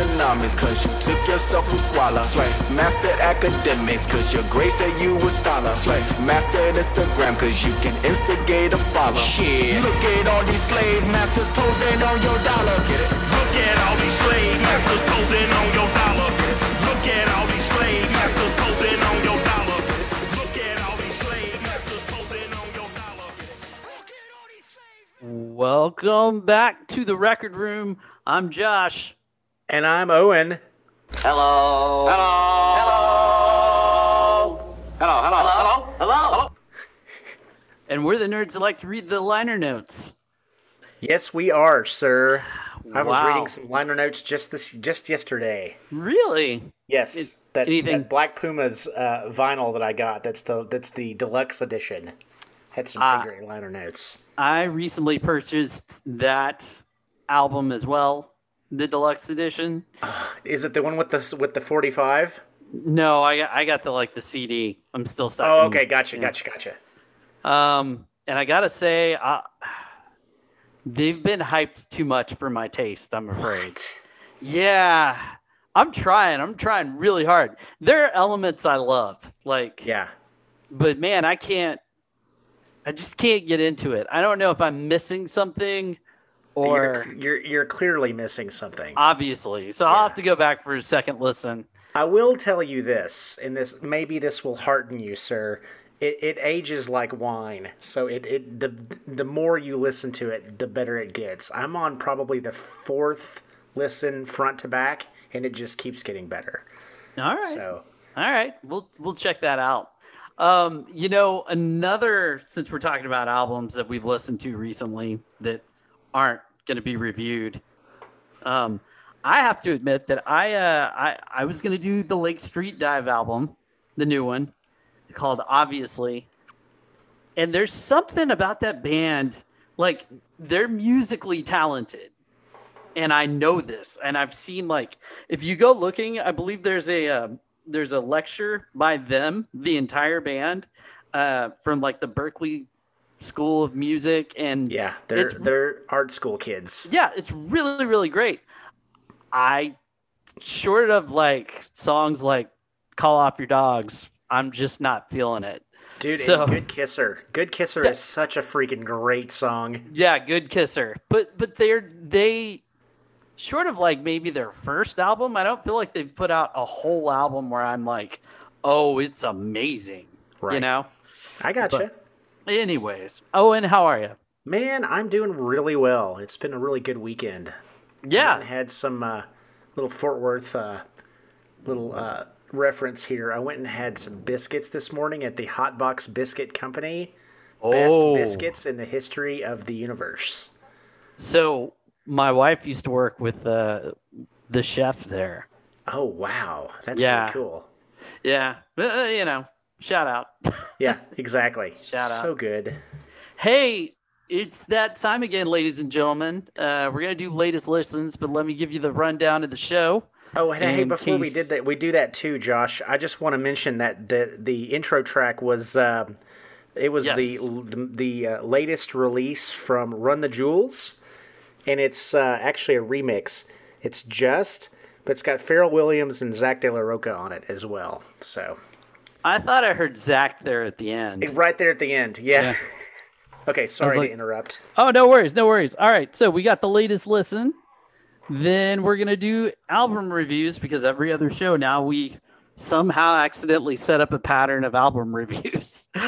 economics, cause you took yourself from squalor. Slay. Mastered academics, cause your grace said you a scholar. Slay. Mastered Instagram, cause you can instigate a follow. Shit. Look at all these slave masters posing on your dollar. Get it? Look at all these slave masters posing on your dollar. Look at all these slave masters posing on your dollar. Look at all these slave masters posing on your dollar. Look at all these slave Welcome back to the record room. I'm Josh. And I'm Owen. Hello. Hello. Hello. Hello. Hello. Hello. Hello. And we're the nerds that like to read the liner notes. Yes, we are, sir. I was Wow. reading some liner notes just this just yesterday. Really? Yes, Is that, anything- that Black Pumas uh, vinyl that I got. That's the that's the deluxe edition. Had some Ah. great liner notes. I recently purchased that album as well, the deluxe edition. Is it the one with the with the forty five? No, I got I got the like the CD. I'm still stuck. Oh, okay, gotcha, yeah. gotcha, gotcha. Um, and I gotta say, uh, they've been hyped too much for my taste. I'm afraid. Yeah, I'm trying. I'm trying really hard. There are elements I love, like Yeah, but man, I can't. I just can't get into it. I don't know if I'm missing something, or you're, you're you're clearly missing something. obviously. So I'll have to go back for a second listen. I will tell you this, and this maybe this will hearten you, sir. It, it ages like wine, so it, it the the more you listen to it, the better it gets. I'm on probably the fourth listen front to back, and it just keeps getting better. All right. So All right, we'll we'll check that out. Um, you know, another since we're talking about albums that we've listened to recently that aren't going to be reviewed. Um, I have to admit that I uh, I I was going to do the Lake Street Dive album, the new one, called Obviously. And there's something about that band, like they're musically talented and I know this, and I've seen like if you go looking, I believe there's a uh, there's a lecture by them, the entire band, uh, from like the Berklee School of Music, and yeah, they're they're art school kids. yeah, it's really really great. I short of like songs like "Call Off Your Dogs," I'm just not feeling it. Dude, So- Good Kisser. Good Kisser Yeah. is such a freaking great song. Yeah, good kisser. But but they're they short of like maybe their first album, I don't feel like they've put out a whole album where I'm like, oh, it's amazing. You know? I gotcha. Anyways. Owen, how are you? Man, I'm doing really well. It's been a really good weekend. Yeah. and had some uh, little Fort Worth uh, little uh, reference here. I went and had some biscuits this morning at the Hot Box Biscuit Company. Best Oh. biscuits in the history of the universe. So my wife used to work with uh, the chef there. Oh wow, that's Yeah. really cool. Yeah. Uh, you know, shout out. Yeah, exactly. Shout out. So good. Hey, it's that time again, ladies and gentlemen. Uh, we're gonna do latest listens, but let me give you the rundown of the show. Oh, hey, hey, before we case- did that, we do that too, Josh. I just want to mention that the the intro track was um it was the the, the uh, latest release from Run the Jewels, and it's uh, actually a remix. It's just, but it's got Pharrell Williams and Zach De La Rocha on it as well. So I thought I heard Zach there at the end. Eh, right there at the end, yeah. Yeah. okay, sorry like- to interrupt. Oh, no worries, no worries. All right, so we got the latest listen. Then we're gonna do album reviews because every other show now we somehow accidentally set up a pattern of album reviews.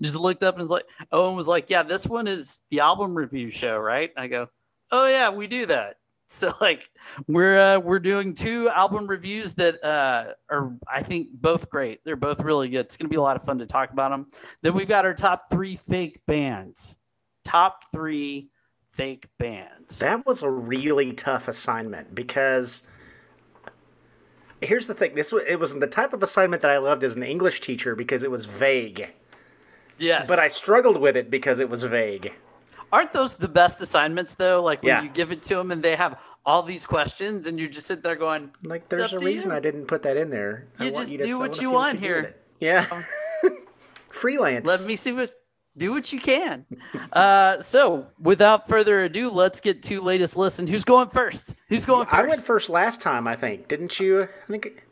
Just looked up and was like, Owen was like, "Yeah, this one is the album review show, right?" I go, "Oh yeah, we do that." So like, we're uh, we're doing two album reviews that uh, are I think both great. They're both really good. It's gonna be a lot of fun to talk about them. Then we've got our top three fake bands. Top three fake bands. That was a really tough assignment because here's the thing. This was, it was the type of assignment that I loved as an English teacher because it was vague. yes. But I struggled with it because it was vague. Aren't those the best assignments though? Like when Yeah. you give it to them and they have all these questions and you just sit there going, Like, there's a reason you." I didn't put that in there. I You want just you to do I what wanna you see want do here. Yeah. Freelance. Let me see what do what you can. Uh, so, without further ado, let's get to latest listen. Who's going first? Who's going first? I went first last time, I think. Didn't you? I think.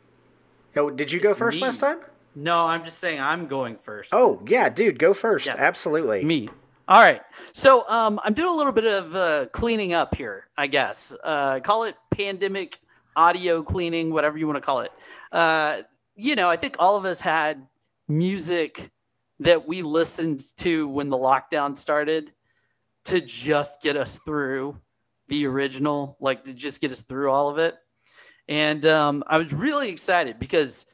Oh, did you go first me. last time? No, I'm just saying I'm going first. Oh, yeah, dude, go first. Yeah, Absolutely. It's me. All right. So um, I'm doing a little bit of uh, cleaning up here, I guess. Uh, call it pandemic audio cleaning, whatever you want to call it. Uh, you know, I think all of us had music that we listened to when the lockdown started to just get us through the original, like to just get us through all of it. And um, I was really excited because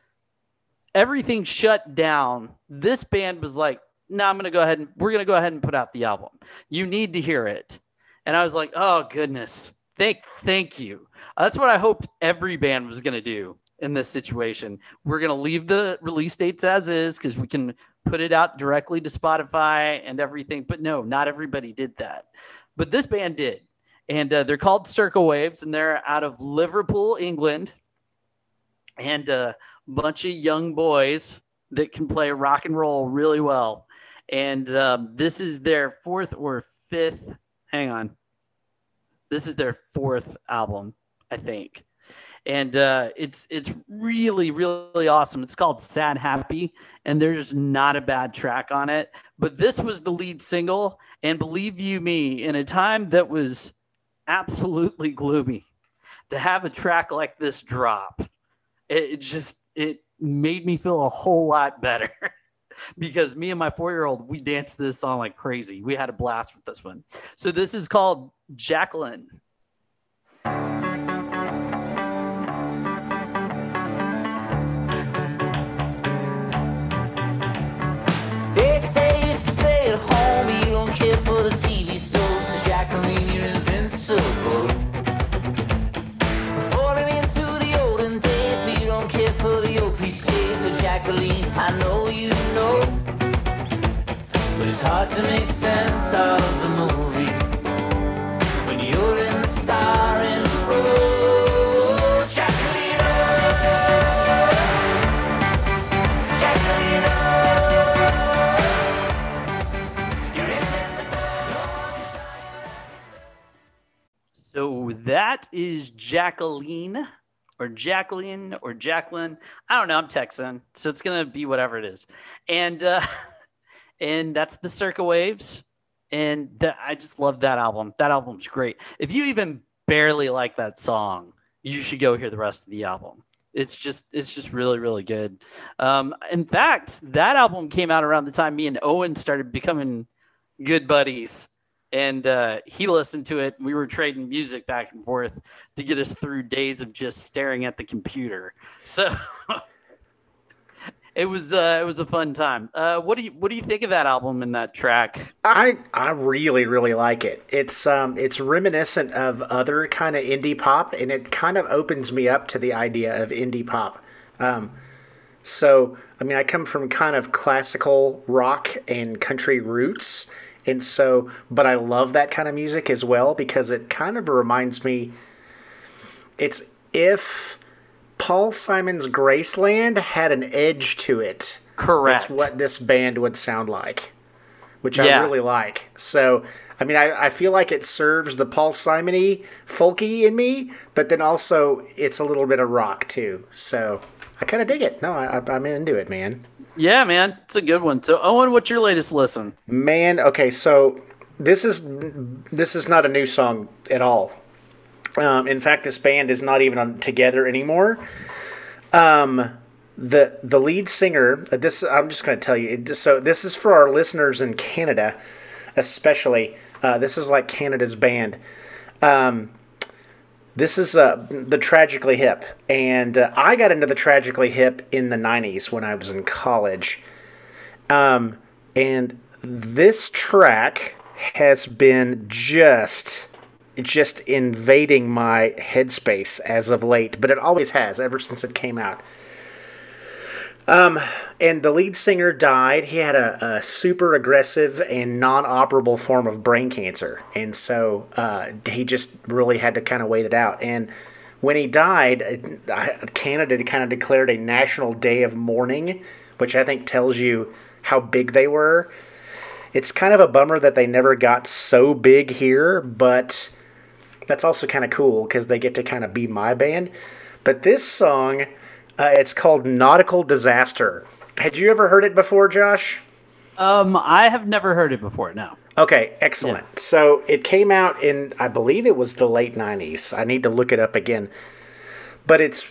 everything shut down. This band was like, no, I'm going to go ahead and we're going to go ahead and put out the album. You need to hear it. And I was like, oh goodness. Thank thank you. That's what I hoped every band was going to do in this situation. We're going to leave the release dates as is cuz we can put it out directly to Spotify and everything. But no, not everybody did that. But this band did. And uh, they're called Circa Waves and they're out of Liverpool, England. And uh, a bunch of young boys that can play rock and roll really well and um, this is their fourth or fifth. Hang on, this is their fourth album, I think, and uh, it's it's really really awesome. It's called Sad Happy, and there's not a bad track on it. But this was the lead single, and believe you me, in a time that was absolutely gloomy, to have a track like this drop, it, it just it made me feel a whole lot better. because me and my four year old, we danced this song like crazy. We had a blast with this one. So this is called Jacqueline. It's hard to make sense out of the movie when you're in the starring role. Jacqueline, oh, Jacqueline, oh. You're. So that is Jacqueline or Jacqueline or Jacqueline. I don't know. I'm Texan, so it's gonna be whatever it is. And uh, and that's the Circa Waves. And I just love that album. That album's great. If you even barely like that song, you should go hear the rest of the album. It's just it's just really really good. Um, in fact, that album came out around the time me and Owen started becoming good buddies and uh, he listened to it. We were trading music back and forth to get us through days of just staring at the computer. So it was uh, it was a fun time. Uh, what do you what do you think of that album and that track? I I really really like it. It's um it's reminiscent of other kind of indie pop, and it kind of opens me up to the idea of indie pop. Um, so I mean, I come from kind of classical rock and country roots, and so but I love that kind of music as well because it kind of reminds me. It's if Paul Simon's Graceland had an edge to it. Correct. That's what this band would sound like, which Yeah. I really like. So, I mean, I, I feel like it serves the Paul Simony folky in me, but then also it's a little bit of rock too. So, I kind of dig it. No, I, I- I'm into it, man. Yeah, man, it's a good one. So Owen, what's your latest listen? Man, okay, so this is this is not a new song at all. Um, in fact, this band is not even on, together anymore. Um, the the lead singer. uh, This I'm just going to tell you. So this is for our listeners in Canada, especially. Uh, this is like Canada's band. Um, this is uh, the Tragically Hip, and uh, I got into the Tragically Hip in the '90s when I was in college. Um, and this track has been just just invading my headspace as of late, but it always has ever since it came out. Um, and the lead singer died. He had a, a super aggressive and non-operable form of brain cancer, and so uh, he just really had to kind of wait it out. And when he died, Canada kind of declared a national day of mourning, which I think tells you how big they were. It's kind of a bummer that they never got so big here, but that's also kind of cool because they get to kind of be my band. But this song, uh, it's called Nautical Disaster. Had you ever heard it before, Josh? Um, I have never heard it before. No. Okay, excellent. So it came out in, I believe it was the late '90s. I need to look it up again, but it's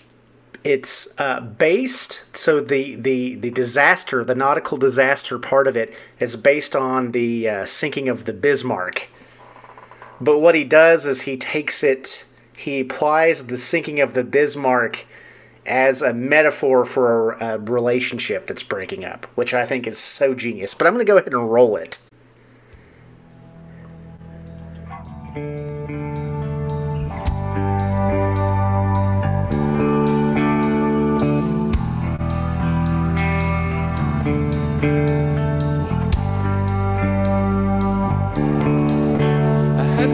it's uh, based. So the the the disaster, the nautical disaster part of it, is based on the uh, sinking of the Bismarck. But what he does is he takes it, he applies the sinking of the Bismarck as a metaphor for a, a relationship that's breaking up, which I think is so genius. But I'm going to go ahead and roll it.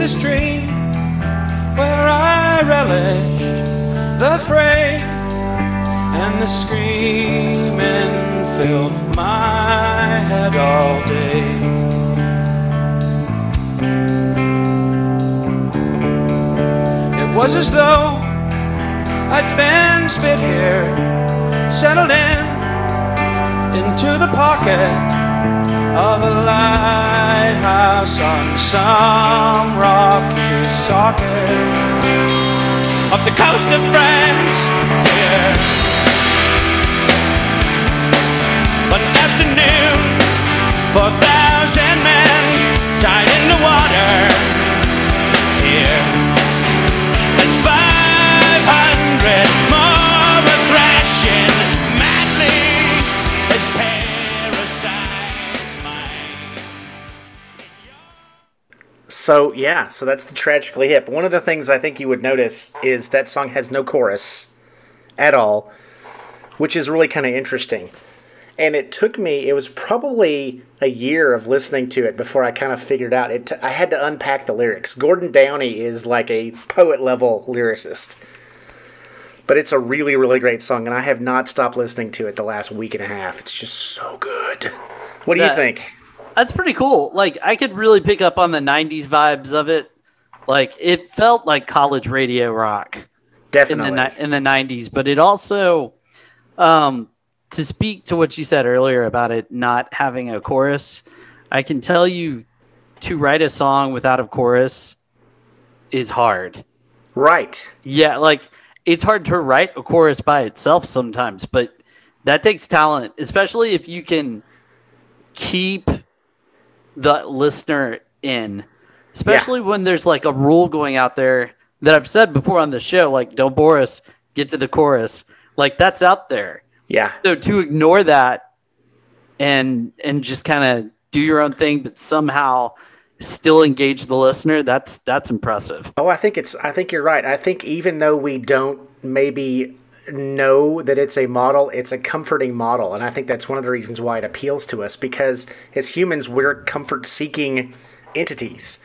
This dream where I relished the fray and the screaming filled my head all day. It was as though I'd been spit here, settled in into the pocket of a lighthouse on some rocky socket of the coast of France. Dear. One afternoon, four thousand So yeah, so that's the tragically hip. One of the things I think you would notice is that song has no chorus at all, which is really kind of interesting. And it took me; it was probably a year of listening to it before I kind of figured out it. I had to unpack the lyrics. Gordon Downie is like a poet level lyricist, but it's a really, really great song, and I have not stopped listening to it the last week and a half. It's just so good. What do you think? That's pretty cool. Like I could really pick up on the '90s vibes of it. Like it felt like college radio rock in Definitely. the in the '90s, but it also, um, to speak to what you said earlier about it not having a chorus, I can tell you, to write a song without a chorus is hard. right. Yeah, like it's hard to write a chorus by itself sometimes, but that takes talent, especially if you can keep the listener in. Especially when there's like a rule going out there that I've said before on the show, like don't bore us, get to the chorus. Like that's out there. Yeah. So to ignore that and and just kind of do your own thing, but somehow still engage the listener, that's that's impressive. Oh, I think it's. I think you're right. I think even though we don't maybe know that it's a model, it's a comforting model, and I think that's one of the reasons why it appeals to us because as humans, we're comfort-seeking entities,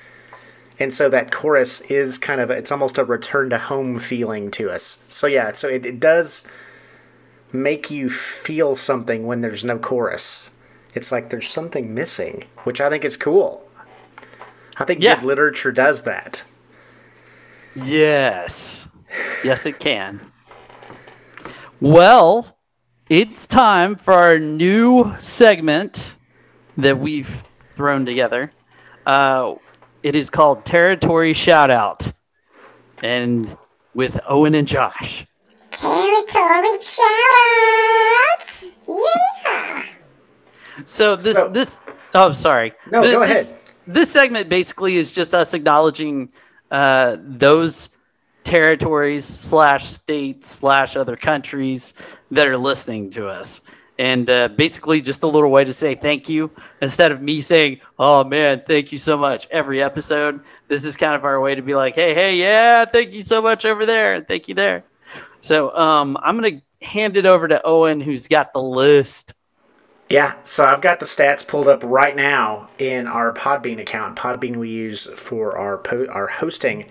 and so that chorus is kind of. It's almost a return to home feeling to us. So yeah, so it, it does make you feel something when there's no chorus. It's like there's something missing, which I think is cool. I think Yeah. good literature does that. Yes. Yes, it can. Well, it's time for our new segment that we've thrown together. Uh, it is called Territory Shoutout. And with Owen and Josh. Territory shoutouts! Yeah! So this So- this oh sorry. No, Th- go this, ahead. This segment basically is just us acknowledging uh, those territories slash states slash other countries that are listening to us. And uh, basically, just a little way to say thank you instead of me saying, "Oh man, thank you so much." Every episode, this is kind of our way to be like, "Hey, hey, yeah, thank you so much over there, and thank you there." So, um, I'm gonna hand it over to Owen, who's got the list. Yeah, so I've got the stats pulled up right now in our Podbean account. Podbean we use for our po- our hosting,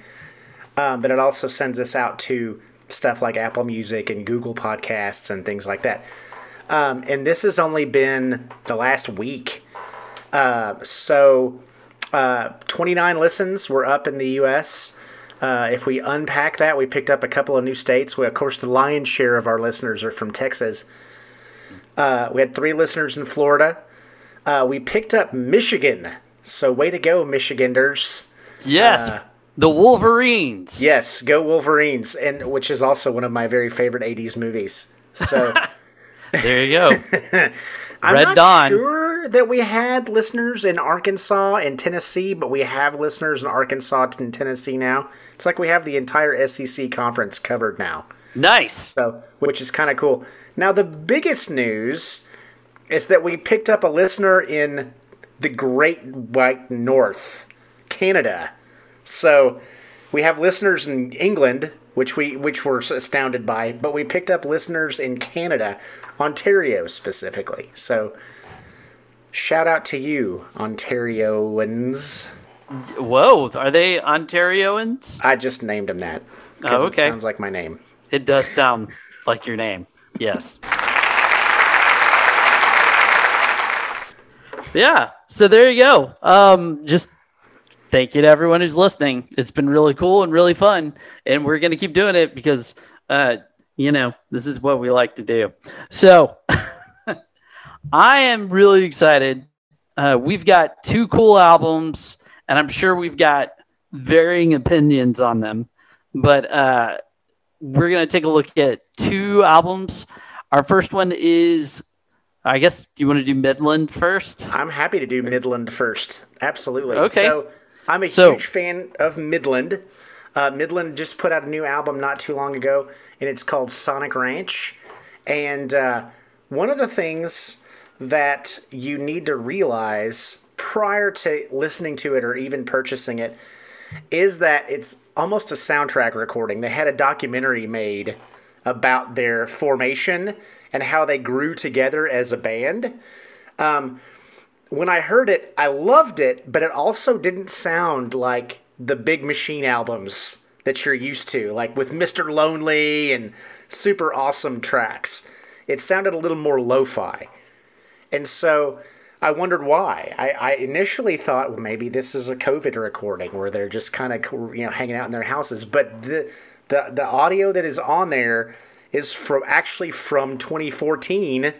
um, but it also sends us out to stuff like Apple Music and Google Podcasts and things like that. Um, and this has only been the last week. Uh, so, uh, 29 listens were up in the U.S. Uh, if we unpack that, we picked up a couple of new states. We, of course, the lion's share of our listeners are from Texas. Uh, we had three listeners in Florida. Uh, we picked up Michigan. So, way to go, Michiganders. Yes, the Wolverines. Yes, go Wolverines, and which is also one of my very favorite '80s movies. So There you go. I'm Red not Dawn. sure that we had listeners in Arkansas and Tennessee, but we have listeners in Arkansas and Tennessee now. It's like we have the entire SEC conference covered now. nice. So, which is kind of cool. Now, the biggest news is that we picked up a listener in the Great White North, Canada. So, we have listeners in England, which we which we're astounded by, but we picked up listeners in Canada, Ontario specifically. So, shout out to you, Ontarians. Whoa, are they Ontarians? I just named them that Oh, okay. it sounds like my name. It does sound like your name. Yes. Yeah. So there you go. Um, just thank you to everyone who's listening. It's been really cool and really fun, and we're gonna keep doing it because, uh, you know, this is what we like to do. So, I am really excited. Uh, we've got two cool albums, and I'm sure we've got varying opinions on them, but uh, we're gonna take a look at two albums. Our first one is, I guess, do you want to do Midland first? I'm happy to do Midland first. Absolutely. Okay. So I'm a So- huge fan of Midland. Uh, Midland just put out a new album not too long ago, and it's called Sonic Ranch. And uh, one of the things that you need to realize prior to listening to it or even purchasing it is that it's almost a soundtrack recording. They had a documentary made about their formation and how they grew together as a band when I heard it, I loved it, but it also didn't sound like the Big Machine albums that you're used to, like with Mr. Lonely and super awesome tracks. It sounded a little more lo fi. And so I wondered why. I, I initially thought, well, maybe this is a COVID recording where they're just kind of you know hanging out in their houses. But the the the audio that is on there is from actually from 2014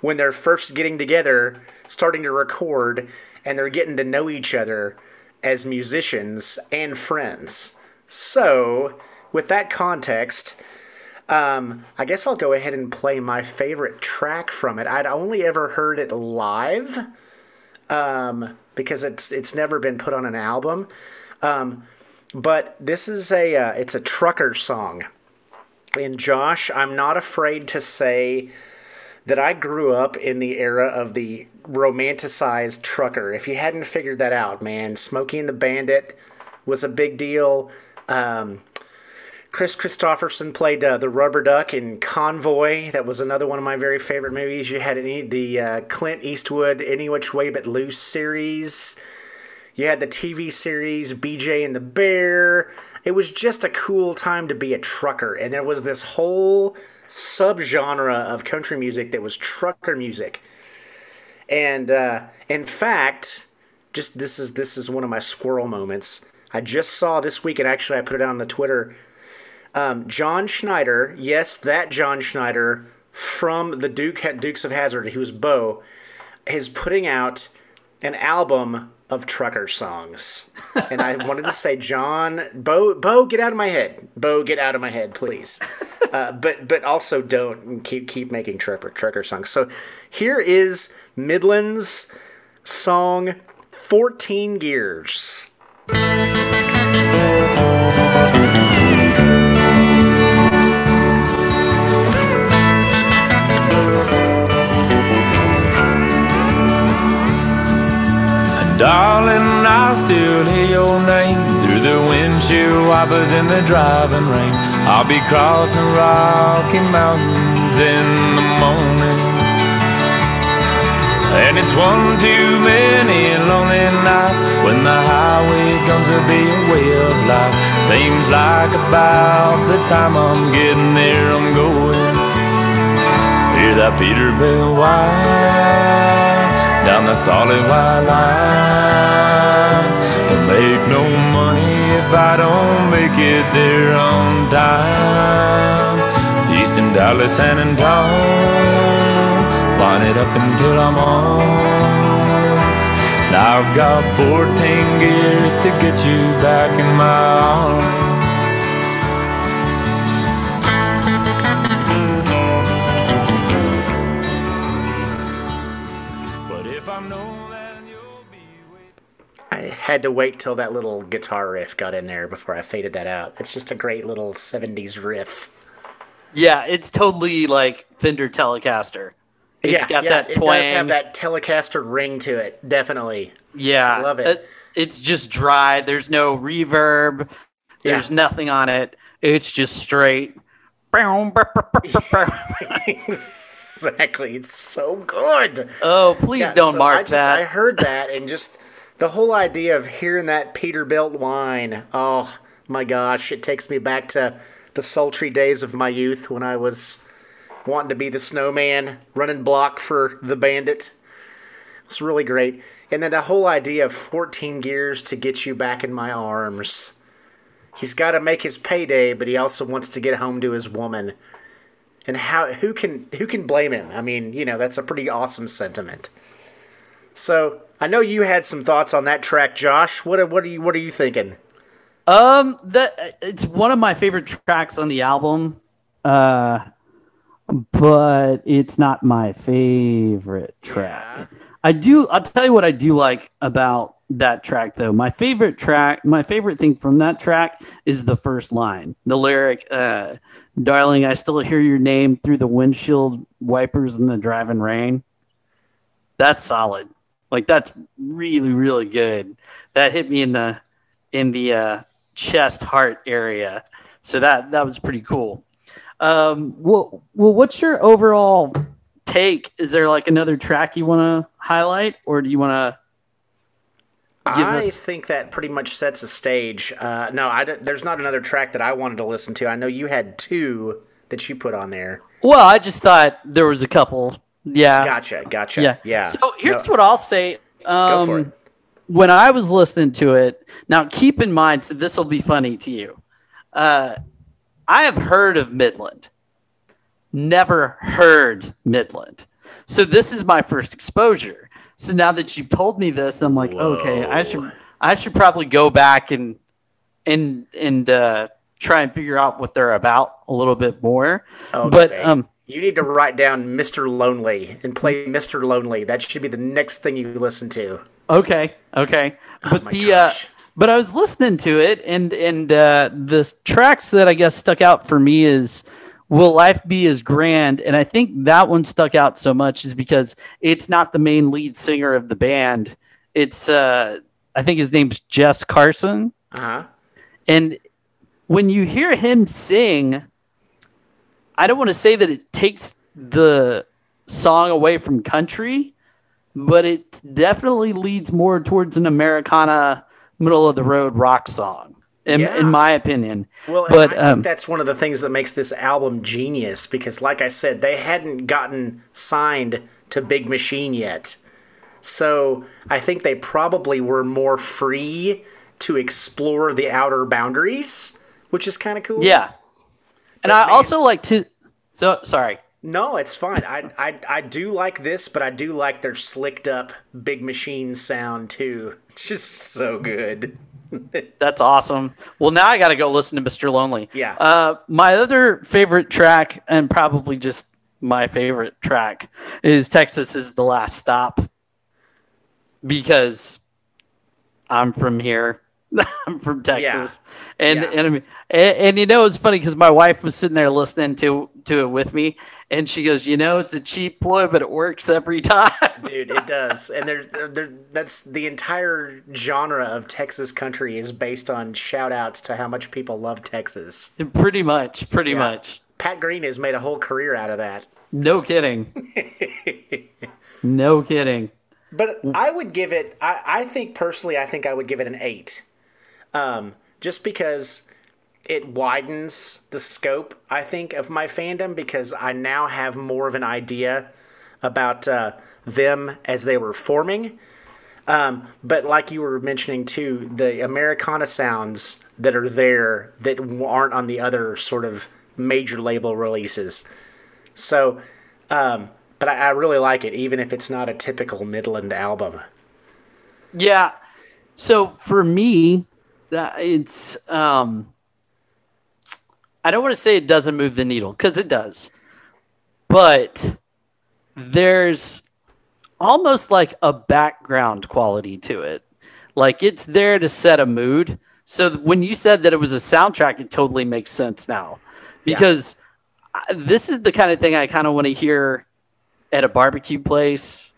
when they're first getting together, starting to record, and they're getting to know each other as musicians and friends. So, with that context, um, I guess I'll go ahead and play my favorite track from it. I'd only ever heard it live um, because it's it's never been put on an album. Um, but this is a uh, it's a trucker song. And Josh, I'm not afraid to say that I grew up in the era of the romanticized trucker. If you hadn't figured that out, man, Smokey and the Bandit was a big deal. Um, Kris Kristofferson played uh, the Rubber Duck in Convoy. That was another one of my very favorite movies. You had any, the uh, Clint Eastwood Any Which Way But Loose series. You had the TV series BJ and the Bear. It was just a cool time to be a trucker. And there was this whole subgenre of country music that was trucker music. And uh, in fact, just this is this is one of my squirrel moments. I just saw this week, and actually I put it on the Twitter. Um, John Schneider, yes, that John Schneider from the Duke Dukes of Hazzard, he was Bo, is putting out an album of trucker songs. And I wanted to say, John, Bo, Bo, get out of my head. Bo, get out of my head, please. Uh, but but also don't keep keep making trucker trucker songs. So here is Midland's song, "14 Gears." Darling, I still hear your name through the windshield wipers in the driving rain. I'll be crossing Rocky Mountains in the morning. And it's one too many lonely nights when the highway comes to be a way of life. Seems like about the time I'm getting there, I'm going. Hear that Peterbilt whine down the solid white line. Don't make no money if I don't make it there on time. Houston, Dallas, San Antonio, line it up until I'm on. Now I've got 14 gears to get you back in my arms. Had to wait till that little guitar riff got in there before I faded that out. It's just a great little 70s riff. Yeah, it's totally like Fender Telecaster. It's yeah, got yeah, that it twang. does have that Telecaster ring to it, definitely. Yeah, I love it. It's just dry. There's no reverb. There's Yeah. nothing on it. It's just straight. exactly. It's so good. oh, please Yeah, don't so mark I just, that. I heard that and just the whole idea of hearing that Peterbilt whine. Oh my gosh, it takes me back to the sultry days of my youth when I was wanting to be the snowman, running block for the bandit. It's really great. And then the whole idea of 14 gears to get you back in my arms. He's got to make his payday, but he also wants to get home to his woman. And how who can who can blame him? I mean, you know, that's a pretty awesome sentiment. So, I know you had some thoughts on that track, Josh. What are, what are you what are you thinking? Um, that it's one of my favorite tracks on the album. Uh, but it's not my favorite track. I do. I'll tell you what I do like about that track, though. My favorite track, my favorite thing from that track is the first line, the lyric, uh, "Darling, I still hear your name through the windshield wipers in the driving rain." That's solid. Like that's really, really good. That hit me in the in the uh, chest heart area. So that that was pretty cool. Um, well, well, what's your overall take? Is there like another track you want to highlight, or do you want to? I us- think that pretty much sets a stage. Uh, no, I don't- there's not another track that I wanted to listen to. I know you had two that you put on there. Well, I just thought there was a couple. Yeah, Gotcha, gotcha. yeah, yeah. So here's No, what I'll say. Um, Go for it. When I was listening to it, now keep in mind, so this will be funny to you. Uh, I have heard of Midland, never heard Midland. So this is my first exposure. So now that you've told me this, I'm like, okay, I should I should probably go back and and and uh, try and figure out what they're about a little bit more. Okay. but um, you need to write down Mr. Lonely and play Mr. Lonely. That should be the next thing you listen to. Okay, okay. But Oh the uh, but I was listening to it, and and uh, the tracks that I guess stuck out for me is "Will Life Be as Grand," and I think that one stuck out so much is because it's not the main lead singer of the band. It's uh, I think his name's Jess Carson, Uh huh. and when you hear him sing, I don't want to say that it takes the song away from country, but it definitely leads more towards an Americana middle of the road rock song, in, Yeah. in my opinion. Well, but I think um, that's one of the things that makes this album genius because, like I said, they hadn't gotten signed to Big Machine yet. So I think they probably were more free to explore the outer boundaries, which is kind of cool. yeah, and I also like to. So sorry. No, it's fine. I, I I do like this, but I do like their slicked up Big Machine sound too. It's just so good. That's awesome. Well, now I got to go listen to Mr. Lonely. Yeah. Uh, my other favorite track, and probably just my favorite track, is Texas is the Last Stop because I'm from here. I'm from Texas, and Yeah. and, I mean, and and you know it's funny because my wife was sitting there listening to to it with me, and she goes, you know, it's a cheap ploy, but it works every time. Dude, it does. And there, there, that's the entire genre of Texas country is based on shout outs to how much people love Texas. pretty much, pretty much. Pat Green has made a whole career out of that. No kidding. no kidding. But I would give it, I, I think personally, I think I would give it an eight. Um, just because it widens the scope, I think, of my fandom because I now have more of an idea about uh, them as they were forming. Um, but like you were mentioning too, the Americana sounds that are there that aren't on the other sort of major label releases. So, um, but I, I really like it, even if it's not a typical Midland album. Yeah. So for me, that it's um I don't want to say it doesn't move the needle because it does. But there's almost like a background quality to it. Like it's there to set a mood. So when you said that it was a soundtrack, it totally makes sense now. Because I- this is the kind of thing I kind of want to hear at a barbecue place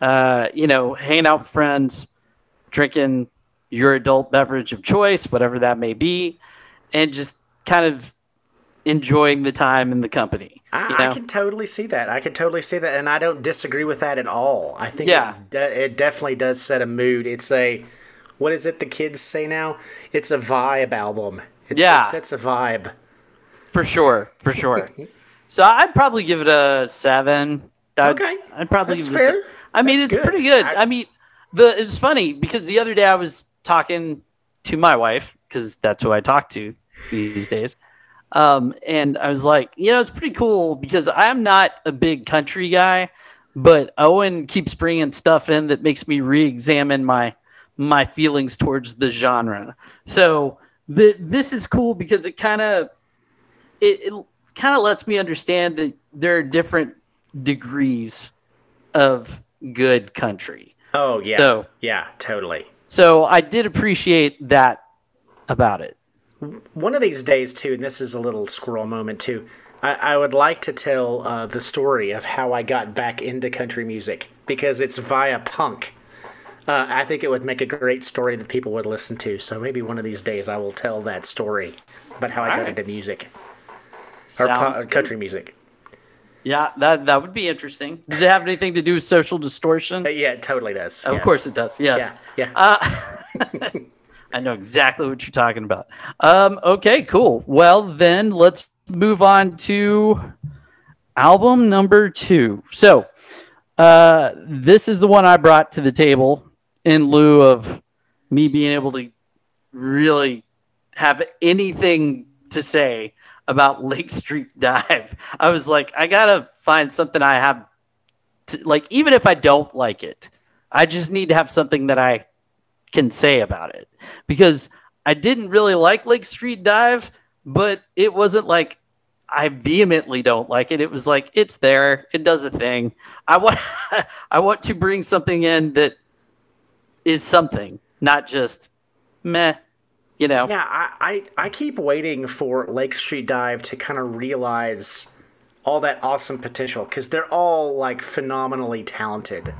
uh, you know, hanging out with friends, drinking your adult beverage of choice, whatever that may be, and just kind of enjoying the time and the company. I, you I can totally see that. I can totally see that, and I don't disagree with that at all. I think Yeah. it, de- it definitely does set a mood. It's a what is it the kids say now? It's a vibe album. It's, Yeah. it sets a vibe. for sure, for sure. so I'd probably give it a seven. I'd, Okay, I'd probably that's give it a se- fair. I mean, That's it's good. pretty good. I- I, mean, the it's funny because the other day I was talking to my wife because that's who I talk to these days. Um, and I was like, you know, it's pretty cool because I'm not a big country guy, but Owen keeps bringing stuff in that makes me re-examine my my feelings towards the genre. So the, this is cool because it kind of it, it kind of lets me understand that there are different degrees of good country. Oh yeah, So- yeah, totally. So I did appreciate that about it. One of these days too, and this is a little squirrel moment too. I, I would like to tell uh, the story of how I got back into country music because it's via punk. Uh, I think it would make a great story that people would listen to. So maybe one of these days I will tell that story about how I got right. into music or pu- Sounds good. country music. Yeah, that that would be interesting. Does it have anything to do with social distortion? Uh, yeah, it totally does. Of yes. course it does. Yes. Yeah, yeah. Uh, I know exactly what you're talking about. Um, okay, cool. Well, then let's move on to album number two. So, uh, this is the one I brought to the table in lieu of me being able to really have anything to say about Lake Street Dive. I was like, I gotta find something I have, to, like, even if I don't like it, I just need to have something that I can say about it because I didn't really like Lake Street Dive, but it wasn't like I vehemently don't like it. It was like it's there, it does a thing. I want I want to bring something in that is something, not just meh, you know. Yeah, I, I, I keep waiting for Lake Street Dive to kind of realize all that awesome potential because they're all like phenomenally talented.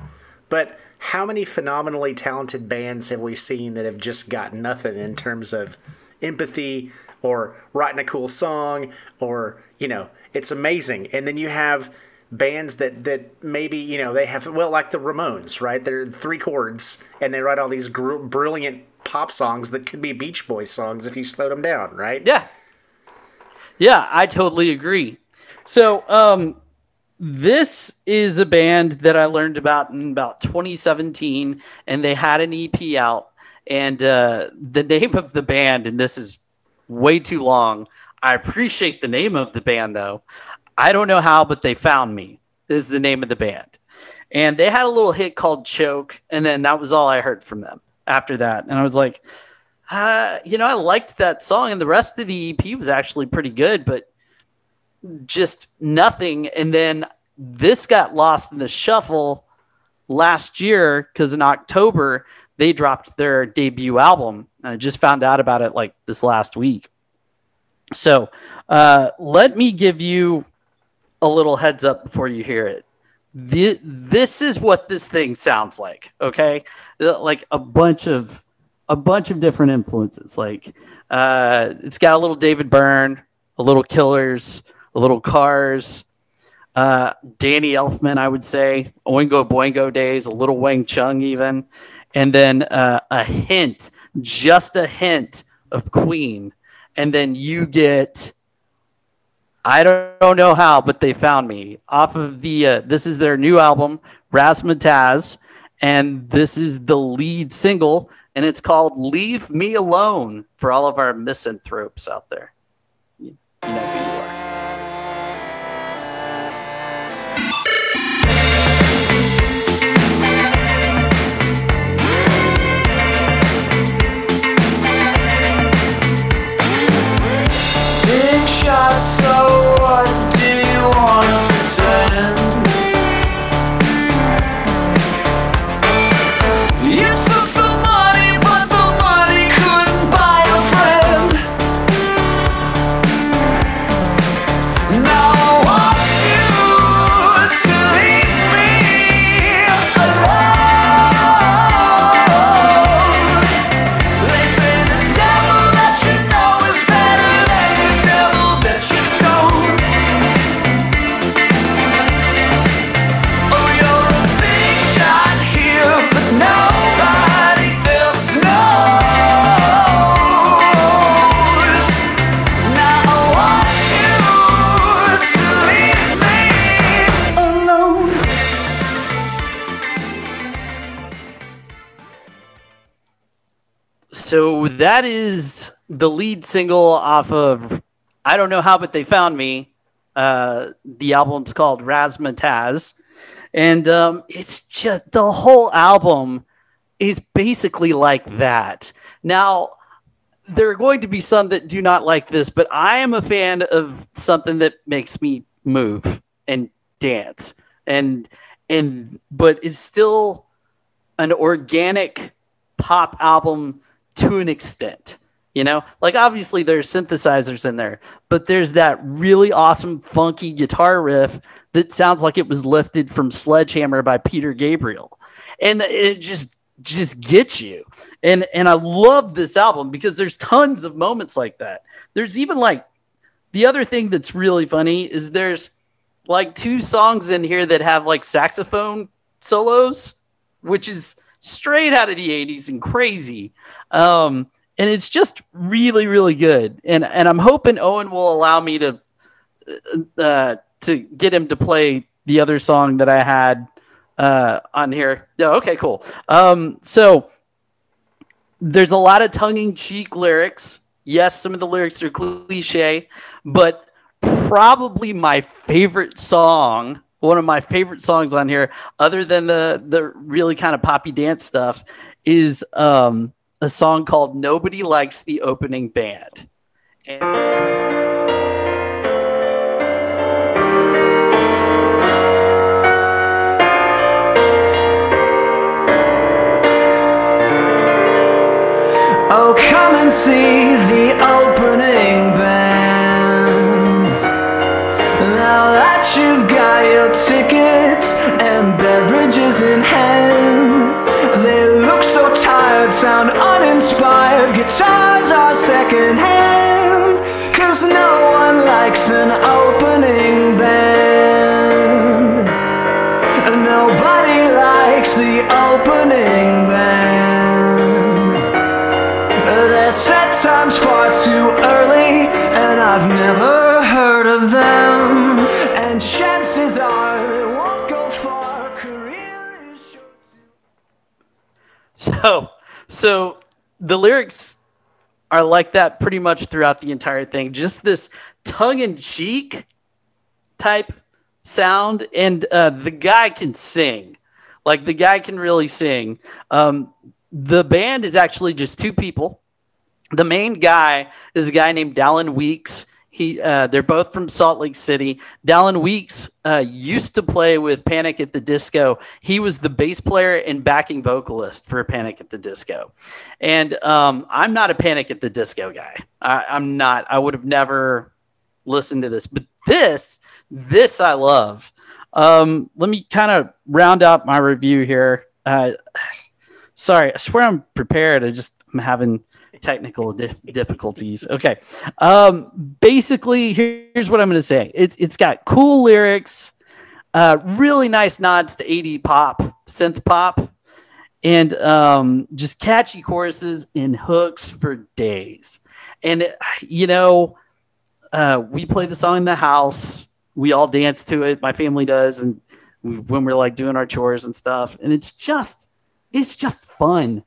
But how many phenomenally talented bands have we seen that have just got nothing in terms of empathy or writing a cool song or, you know, it's amazing. And then you have bands that that maybe you know they have well like the Ramones right they're three chords and they write all these gr- brilliant pop songs that could be Beach Boys songs if you slowed them down right Yeah. Yeah, I totally agree. So, um, this is a band that I learned about in about 2017, and they had an EP out. And uh, the name of the band, and this is way too long. I appreciate the name of the band, though. I don't know how, but they found me. Is the name of the band, and they had a little hit called "Choke," and then that was all I heard from them after that. And I was like, uh, you know, I liked that song, and the rest of the EP was actually pretty good, but just nothing. And then this got lost in the shuffle last year because in October they dropped their debut album. And I just found out about it like this last week. So uh, let me give you a little heads up before you hear it. Thi- This is what this thing sounds like. Okay, like a bunch of a bunch of different influences. Like uh, it's got a little David Byrne, a little Killers, a little Cars, uh, Danny Elfman, I would say, Oingo Boingo days, a little Wang Chung even, and then uh, a hint, just a hint of Queen, and then you get. I don't, know how, but they found me off of the. Uh, this is their new album, Razzmatazz, and this is the lead single, and it's called "Leave Me Alone" for all of our misanthropes out there. You, know who you are. Big that is the lead single off of I don't know how, but they found me. Uh, the album's called Razzmatazz, and um, it's just the whole album is basically like that. Now, there are going to be some that do not like this, but I am a fan of something that makes me move and dance, and and but is still an organic pop album to an extent. You know, like obviously there's synthesizers in there, but there's that really awesome funky guitar riff that sounds like it was lifted from Sledgehammer by Peter Gabriel. And it just just gets you. And and I love this album because there's tons of moments like that. There's even like the other thing that's really funny is there's like two songs in here that have like saxophone solos, which is straight out of the 80s and crazy. Um, and it's just really, really good. And and I'm hoping Owen will allow me to uh, to get him to play the other song that I had uh, on here. Yeah, okay, cool. Um, so there's a lot of tongue-in-cheek lyrics. Yes, some of the lyrics are cliche, but probably my favorite song, one of my favorite songs on here, other than the the really kind of poppy dance stuff, is um, a song called "Nobody Likes the Opening Band." And- Oh, come and see the opening band. Now that you've got your tickets and beverages in hand, So, so the lyrics are like that pretty much throughout the entire thing. Just this tongue in cheek type sound, and uh, the guy can sing. Like the guy can really sing. Um, the band is actually just two people. The main guy is a guy named Dallon Weekes. He, uh, they're both from Salt Lake City. Dallon Weekes uh, used to play with Panic at the Disco. He was the bass player and backing vocalist for Panic at the Disco. And um, I'm not a Panic at the Disco guy. I, I'm not. I would have never listened to this, but this, this I love. Um, let me kind of round out my review here. Uh, sorry, I swear I'm prepared. I just I'm having technical dif- difficulties. Okay. Um, basically, here- here's what I'm going to say. It's it's got cool lyrics, uh, really nice nods to 80 pop, synth pop, and um, just catchy choruses and hooks for days. And it- you know, uh, we play the song in the house. We all dance to it. My family does, and when we're like doing our chores and stuff. And it's just, it's just fun.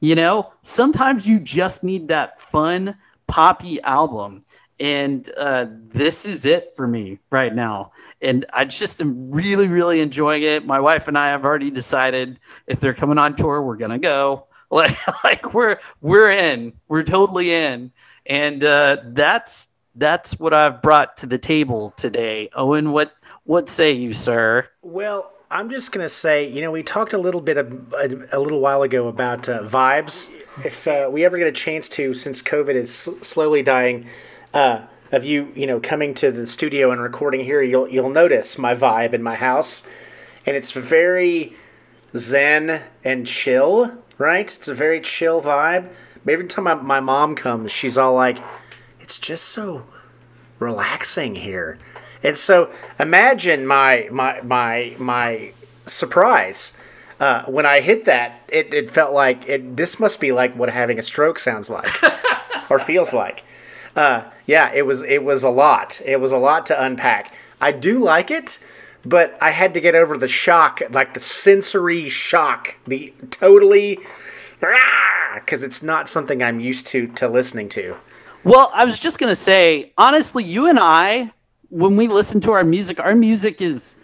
You know, sometimes you just need that fun poppy album. And uh, this is it for me right now. And I just am really, really enjoying it. My wife and I have already decided if they're coming on tour, we're gonna go. Like, like we're we're in. We're totally in. And uh, that's that's what I've brought to the table today. Owen, what what say you, sir? Well, I'm just gonna say, you know, we talked a little bit of, a, a little while ago about uh, vibes. If uh, we ever get a chance to, since COVID is sl- slowly dying, uh, of you, you know, coming to the studio and recording here, you'll you'll notice my vibe in my house, and it's very zen and chill. Right? It's a very chill vibe. Every time my, my mom comes, she's all like, "It's just so relaxing here." And so imagine my my my my surprise uh, when I hit that. It, it felt like it. This must be like what having a stroke sounds like or feels like. Uh, yeah, it was it was a lot. It was a lot to unpack. I do like it, but I had to get over the shock, like the sensory shock, the totally because it's not something I'm used to to listening to. Well, I was just gonna say, honestly, you and I, when we listen to our music, our music is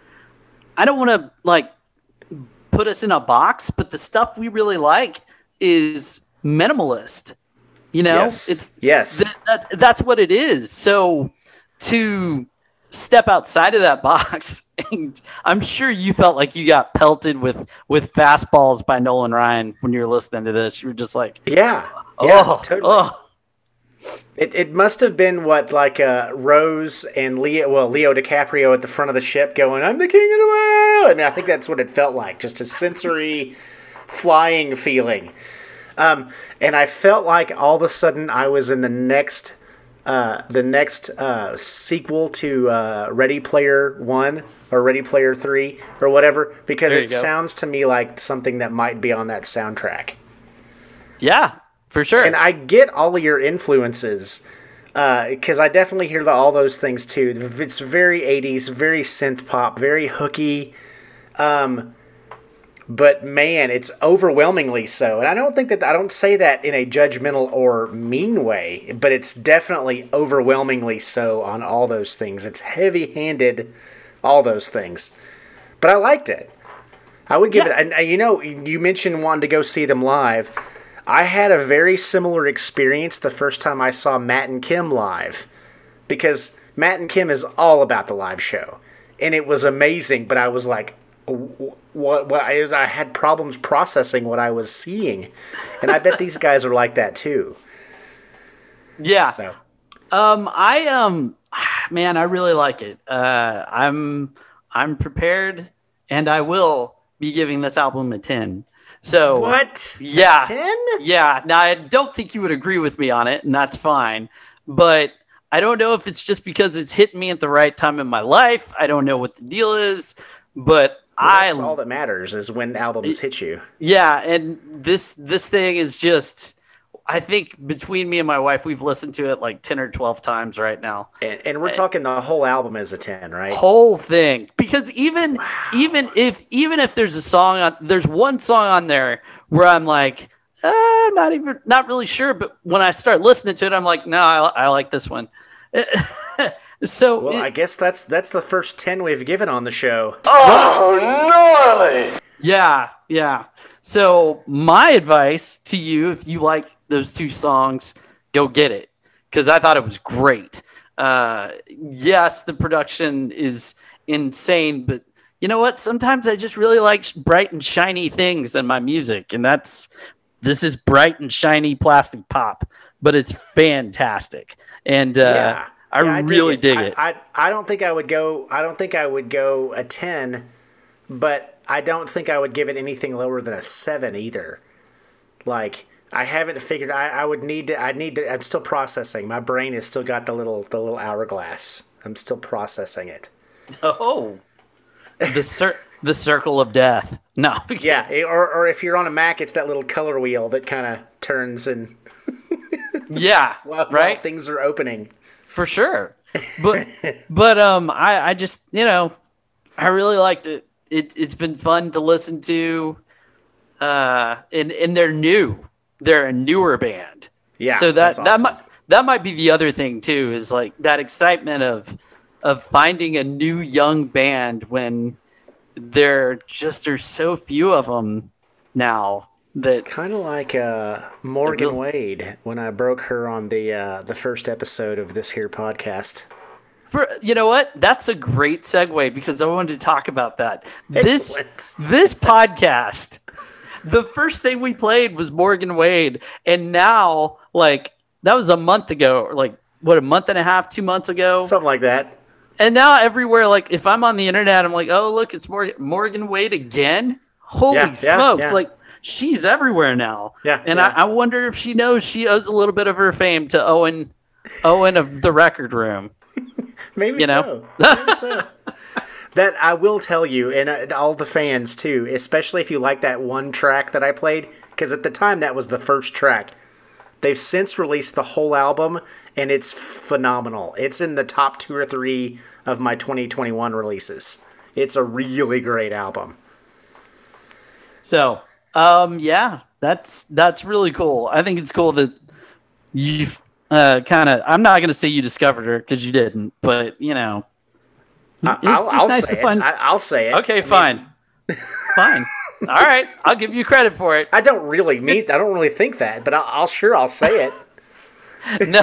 I don't want to like put us in a box, but the stuff we really like is minimalist. You know, Yes. it's Yes. th- that's that's what it is. So to step outside of that box, and I'm sure you felt like you got pelted with with fastballs by Nolan Ryan when you were listening to this. You were just like, Yeah. Yeah, oh, totally. oh. It, it must have been what like uh, Rose and Leo, well Leo DiCaprio at the front of the ship going, "I'm the king of the world." I mean, I think that's what it felt like, just a sensory flying feeling. Um, and I felt like all of a sudden I was in the next, uh, the next uh, sequel to uh, Ready Player One or Ready Player Three or whatever, because it go. sounds to me like something that might be on that soundtrack. Yeah, for sure. And I get all of your influences because I definitely hear the, all those things too. It's very 80s, very synth pop, very hooky. Um, but man, it's overwhelmingly so. And I don't think that I don't say that in a judgmental or mean way, but it's definitely overwhelmingly so on all those things. It's heavy handed, all those things. But I liked it. I would give Yeah. it, and, and you know, you mentioned wanting to go see them live. I had a very similar experience the first time I saw Matt and Kim live because Matt and Kim is all about the live show, and it was amazing. But I was like, what? What? I, was, I had problems processing what I was seeing, and I bet these guys are like that too. yeah. So Um, I um, man, I really like it. Uh, I'm I'm prepared, and I will be giving this album a ten. So what? Yeah, 10? yeah. Now I don't think you would agree with me on it, and that's fine. But I don't know if it's just because it's hit me at the right time in my life. I don't know what the deal is, but I That's all that matters is when albums hit you. yeah, and this this thing is just. I think between me and my wife, we've listened to it like ten or twelve times right now. And, and we're talking the whole album is a 10, right? whole thing because even even if even if there's a song on there's one song on there where i'm like uh, not even not really sure but when i start listening to it i'm like no i, I like this one so Well, it- I guess that's that's the first 10 we've given on the show. Oh, gnarly. Yeah yeah so my advice to you if you like those two songs go get it. Because i thought it was great. Uh, yes the production is insane but you know what? Sometimes i just really like bright and shiny things in my music and that's this is bright and shiny plastic pop but it's fantastic. And uh, Yeah. i Yeah, really dig it, I, I I don't think I would go I don't think I would go a 10, but I don't think I would give it anything lower than a 7 either. Like I haven't figured I, I would need to I need to I'm still processing. My brain has still got the little the little hourglass. I'm still processing it. oh the cir- the circle of death no Yeah, or or if you're on a Mac it's that little color wheel that kind of turns and yeah while, while right things are opening. for sure but but um i i just you know i really liked it it it's been fun to listen to. Uh, and and they're new. They're a newer band. Yeah, So that that's that might that might be the other thing too. Is like that excitement of of finding a new young band when there just are so few of them now that Kind of like uh, Morgan Wade when I broke her on the uh, the first episode of this here podcast. For you know what? That's a great segue because I wanted to talk about that. This this podcast, the first thing we played was Morgan Wade, and now like that was a month ago, or like what a month and a half, two months ago, Something like that. and now everywhere, like if I'm on the internet, I'm like, oh look, it's Morgan Morgan Wade again. Holy Yeah, yeah, smokes! yeah. Like she's everywhere now. Yeah, and yeah. I, I wonder if she knows she owes a little bit of her fame to Owen, Owen of the Record Room. Maybe You know? so. Maybe so. That I will tell you, and uh, all the fans too, especially if you like that one track that I played, because at the time that was the first track. They've since released the whole album, and it's phenomenal. It's in the top two or three of my 2021 releases. It's a really great album. So, um, yeah, that's that's really cool. I think it's cool that you've uh, kind of. I'm not gonna say you discovered her because you didn't, but you know, I, It's I'll, I'll nice say it. find- I, I'll say it. okay, fine, fine, all right, I'll give you credit for it. I don't really mean. I don't really think that, but I'll, I'll sure I'll say it. No,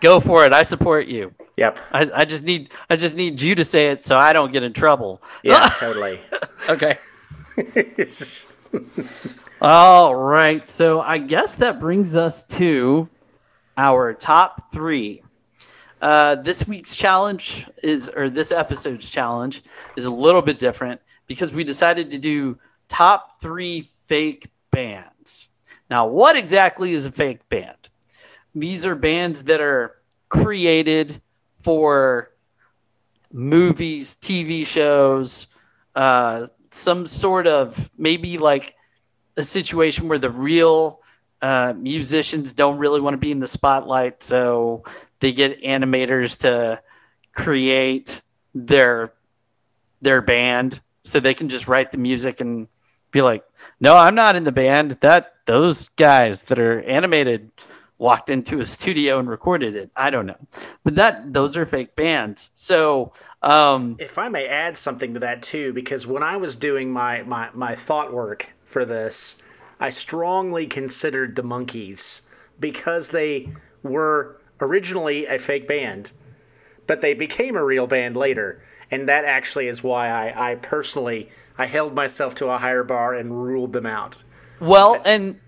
go for it. I support you. Yep. I, I just need I just need you to say it so I don't get in trouble. Yeah. totally. Okay. All right. So I guess that brings us to our top three. Uh, this week's challenge is, or this episode's challenge is a little bit different because we decided to do top three fake bands. Now, what exactly is a fake band? These are bands that are created for movies, TV shows, uh, some sort of maybe like a situation where the real uh, musicians don't really want to be in the spotlight, so they get animators to create their their band, so they can just write the music and be like, "No, I'm not in the band. That those guys that are animated walked into a studio and recorded it. I don't know, but that those are fake bands. So, um, If I may add something to that too, because when I was doing my, my, my thought work for this, I strongly considered the Monkees because they were originally a fake band, but they became a real band later. And that actually is why I, I personally I held myself to a higher bar and ruled them out. Well, and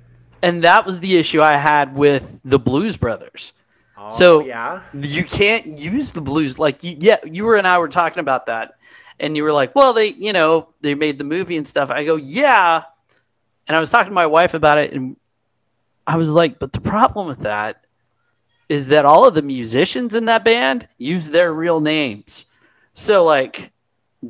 and that was the issue I had with the Blues Brothers. Oh, so Oh, yeah. you can't use the blues like you, yeah. You were and I were talking about that, and you were like, "Well, they you know they made the movie and stuff." I go, "Yeah," and I was talking to my wife about it, and I was like, "But the problem with that is that all of the musicians in that band use their real names. So like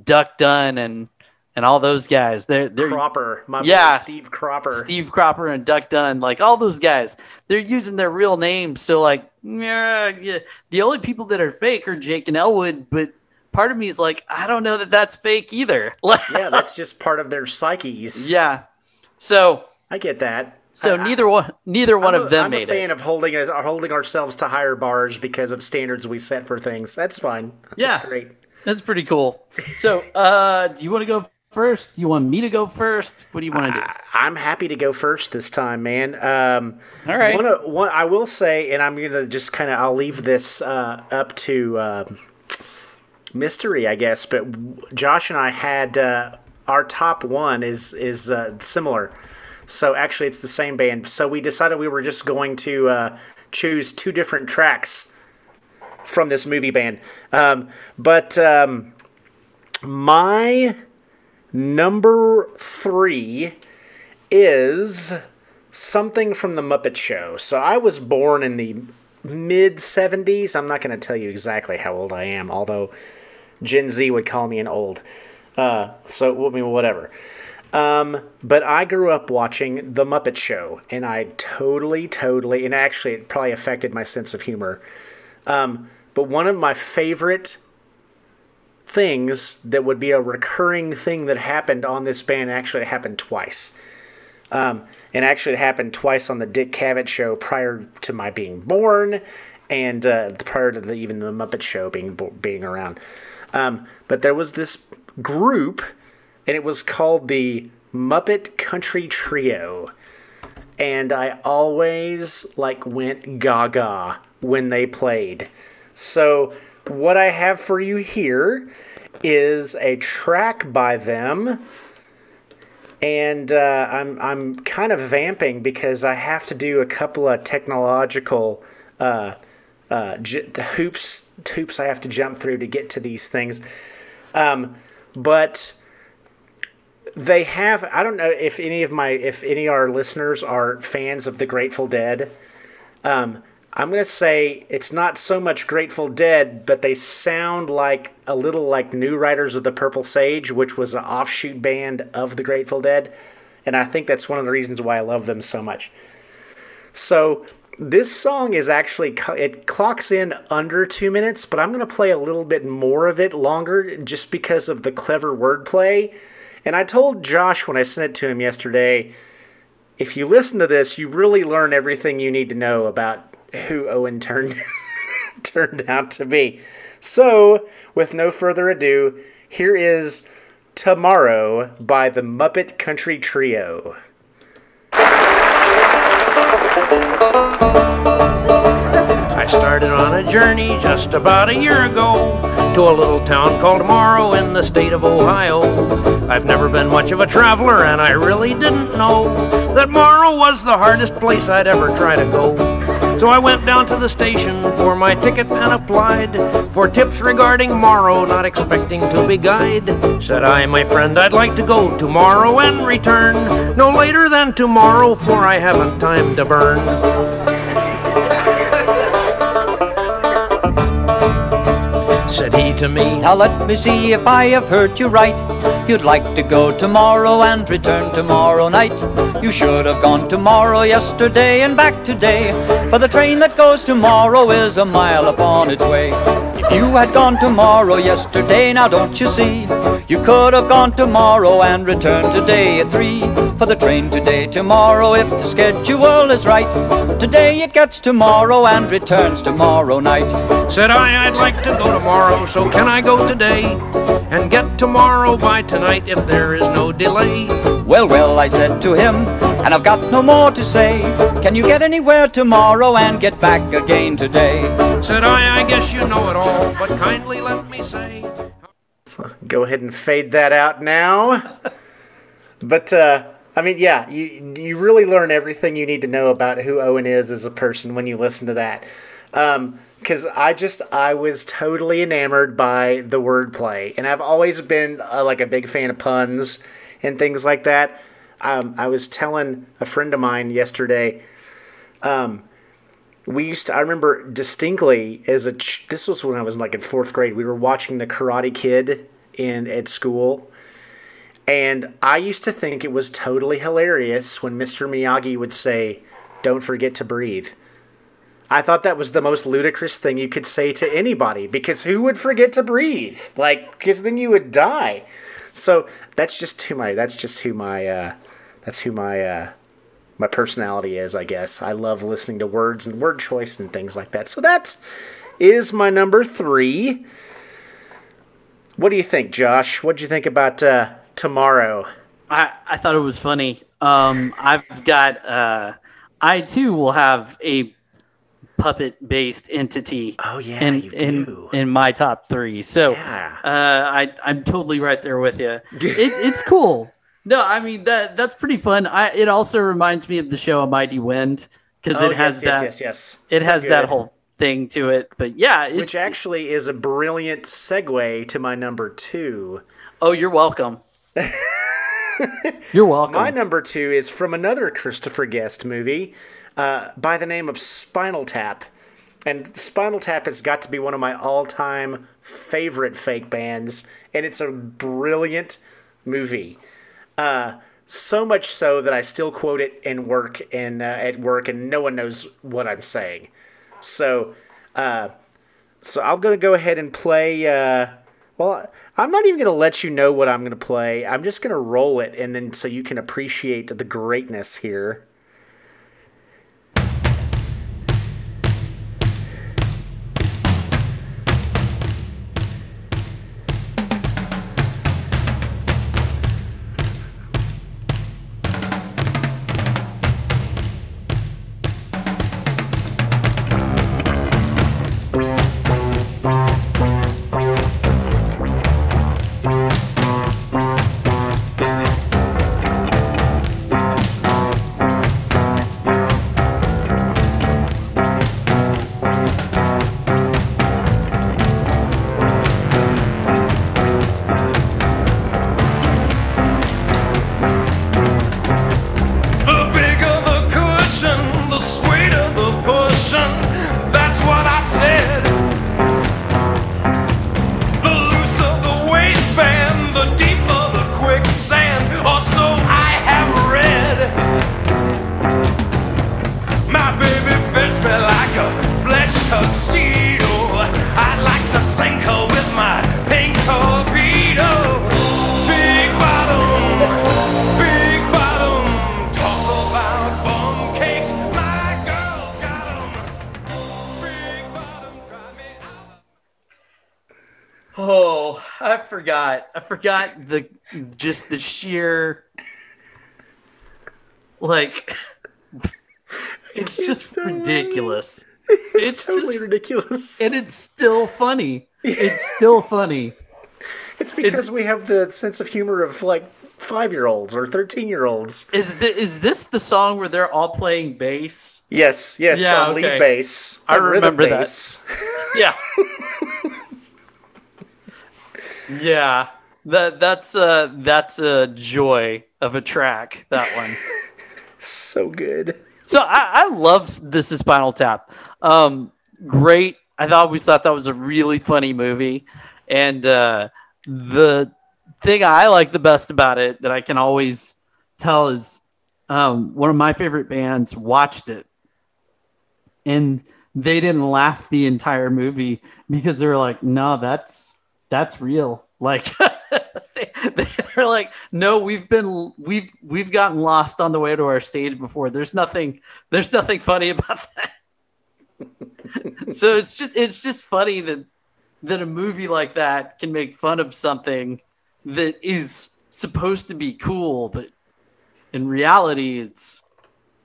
Duck Dunn and and all those guys, they're they're Cropper, my Yeah, Steve Cropper. Steve Cropper and Duck Dunn, like all those guys, they're using their real names. So like, yeah, yeah. the only people that are fake are Jake and Elwood. But part of me is like, I don't know that that's fake either. Yeah, that's just part of their psyches. yeah. So I get that. So I- I- neither one neither one I'm of a- them I'm made a fan it. of holding us- holding ourselves to higher bars because of standards we set for things. That's fine. Yeah. That's great. That's pretty cool. So, uh, do you want to go first? Do you want me to go first? What do you want to do? I'm happy to go first this time, man. Um, All right. One, one, I will say, and I'm gonna just kind of I'll leave this uh, up to uh, mystery, I guess. But Josh and I had uh, our top one is is uh, similar. So actually, it's the same band. So we decided we were just going to uh, choose two different tracks from this movie band. Um, but um, my number three is something from the Muppet Show. So I was born in the mid 70s. I'm not going to tell you exactly how old I am, although Gen Z would call me an old. Uh, so, I mean, whatever. Um, but I grew up watching The Muppet Show, and I totally, totally, and actually, it probably affected my sense of humor. Um, but one of my favorite things that would be a recurring thing that happened on this band actually happened twice. Um, and actually, it happened twice on the Dick Cavett show prior to my being born, and uh, prior to the, even the Muppet Show being being around. Um, but there was this group, and it was called the Muppet Country Trio, and I always like went gaga when they played. So what I have for you here is a track by them and uh, I'm I'm kind of vamping because I have to do a couple of technological uh, uh, j- hoops hoops I have to jump through to get to these things. Um, but they have I don't know if any of my if any of our listeners are fans of the Grateful Dead. Um, I'm gonna say it's not so much Grateful Dead, but they sound like a little like New Riders of the Purple Sage, which was an offshoot band of the Grateful Dead, and I think that's one of the reasons why I love them so much. So this song is actually it clocks in under two minutes, but I'm gonna play a little bit more of it longer just because of the clever wordplay. And I told Josh when I sent it to him yesterday, if you listen to this, you really learn everything you need to know about who Owen turned turned out to be. So, with no further ado, here is Tomorrow by the Muppet Country Trio. Started on a journey just about a year ago to a little town called Morrow in the state of Ohio. I've never been much of a traveler and I really didn't know that Morrow was the hardest place I'd ever try to go. So I went down to the station for my ticket and applied for tips regarding Morrow, not expecting to be guide. Said I, my friend, I'd like to go tomorrow and return no later than tomorrow, for I haven't time to burn. Said he to me, Now let me see if I have heard you right. You'd like to go tomorrow and return tomorrow night. You should have gone tomorrow, yesterday, and back today. For the train that goes tomorrow is a mile upon its way. If you had gone tomorrow, yesterday, now don't you see? You could have gone tomorrow and returned today at three. For the train today, tomorrow, if the schedule is right. Today it gets tomorrow and returns tomorrow night. Said I, I'd like to go tomorrow, so can I go today? And get tomorrow by tonight if there is no delay. Well, well, I said to him, and I've got no more to say. Can you get anywhere tomorrow and get back again today? Said I, I guess you know it all, but kindly let me say. So Go ahead and fade that out now. but uh, I mean, yeah, you you really learn everything you need to know about who Owen is as a person when you listen to that. Because I just I was totally enamored by the wordplay, and I've always been uh, like a big fan of puns and things like that. Um, I was telling a friend of mine yesterday. Um, we used to. I remember distinctly as a. ch- This was when I was like in fourth grade. We were watching the Karate Kid in at school, and I used to think it was totally hilarious when Mr. Miyagi would say, "Don't forget to breathe." I thought that was the most ludicrous thing you could say to anybody because who would forget to breathe? Like, because then you would die. So that's just who my. That's just who my. Uh, that's who my. Uh, my personality is, I guess. I love listening to words and word choice and things like that. So that is my number three. What do you think, Josh? What do you think about uh, tomorrow? I, I thought it was funny. Um, I've got, uh, I too will have a puppet based entity Oh, yeah, in, you do. in my top three. So Yeah. uh, I, I'm totally right there with you. It, it's cool. No, I mean, that that's pretty fun. I, it also reminds me of the show A Mighty Wind because Oh, it has yes, that, yes, yes, yes. it So has that whole thing to it. But yeah, it, Which actually is a brilliant segue to my number two. oh, you're welcome. you're welcome. My number two is from another Christopher Guest movie uh, by the name of Spinal Tap. And Spinal Tap has got to be one of my all time favorite fake bands, and it's a brilliant movie. Uh, so much so that I still quote it in work and uh, at work, and no one knows what I'm saying. So, uh, so I'm gonna go ahead and play uh, Well, I'm not even to let you know what I'm to play. I'm just to roll it, and then so you can appreciate the greatness here. I forgot the just the sheer like it's just ridiculous. It's, totally just- ridiculous. And it's still funny. It's still funny. It's because we have the sense of humor of like five year olds or 13 year olds. Is is this the song where they're all playing bass? Yes, yes, Yeah, on lead bass. I remember that. Yeah. yeah. That that's a that's a joy of a track. That one. So good. So I, I love this is Spinal Tap. Um, great. I always thought that was a really funny movie, and uh, the thing I like the best about it that I can always tell is um, one of my favorite bands watched it, and they didn't laugh the entire movie because they were like, "No, that's that's real." Like they, they're like, "No, we've been we've we've gotten lost on the way to our stage before. There's nothing there's nothing funny about that." so it's just it's just funny that that a movie like that can make fun of something that is supposed to be cool, but in reality, it's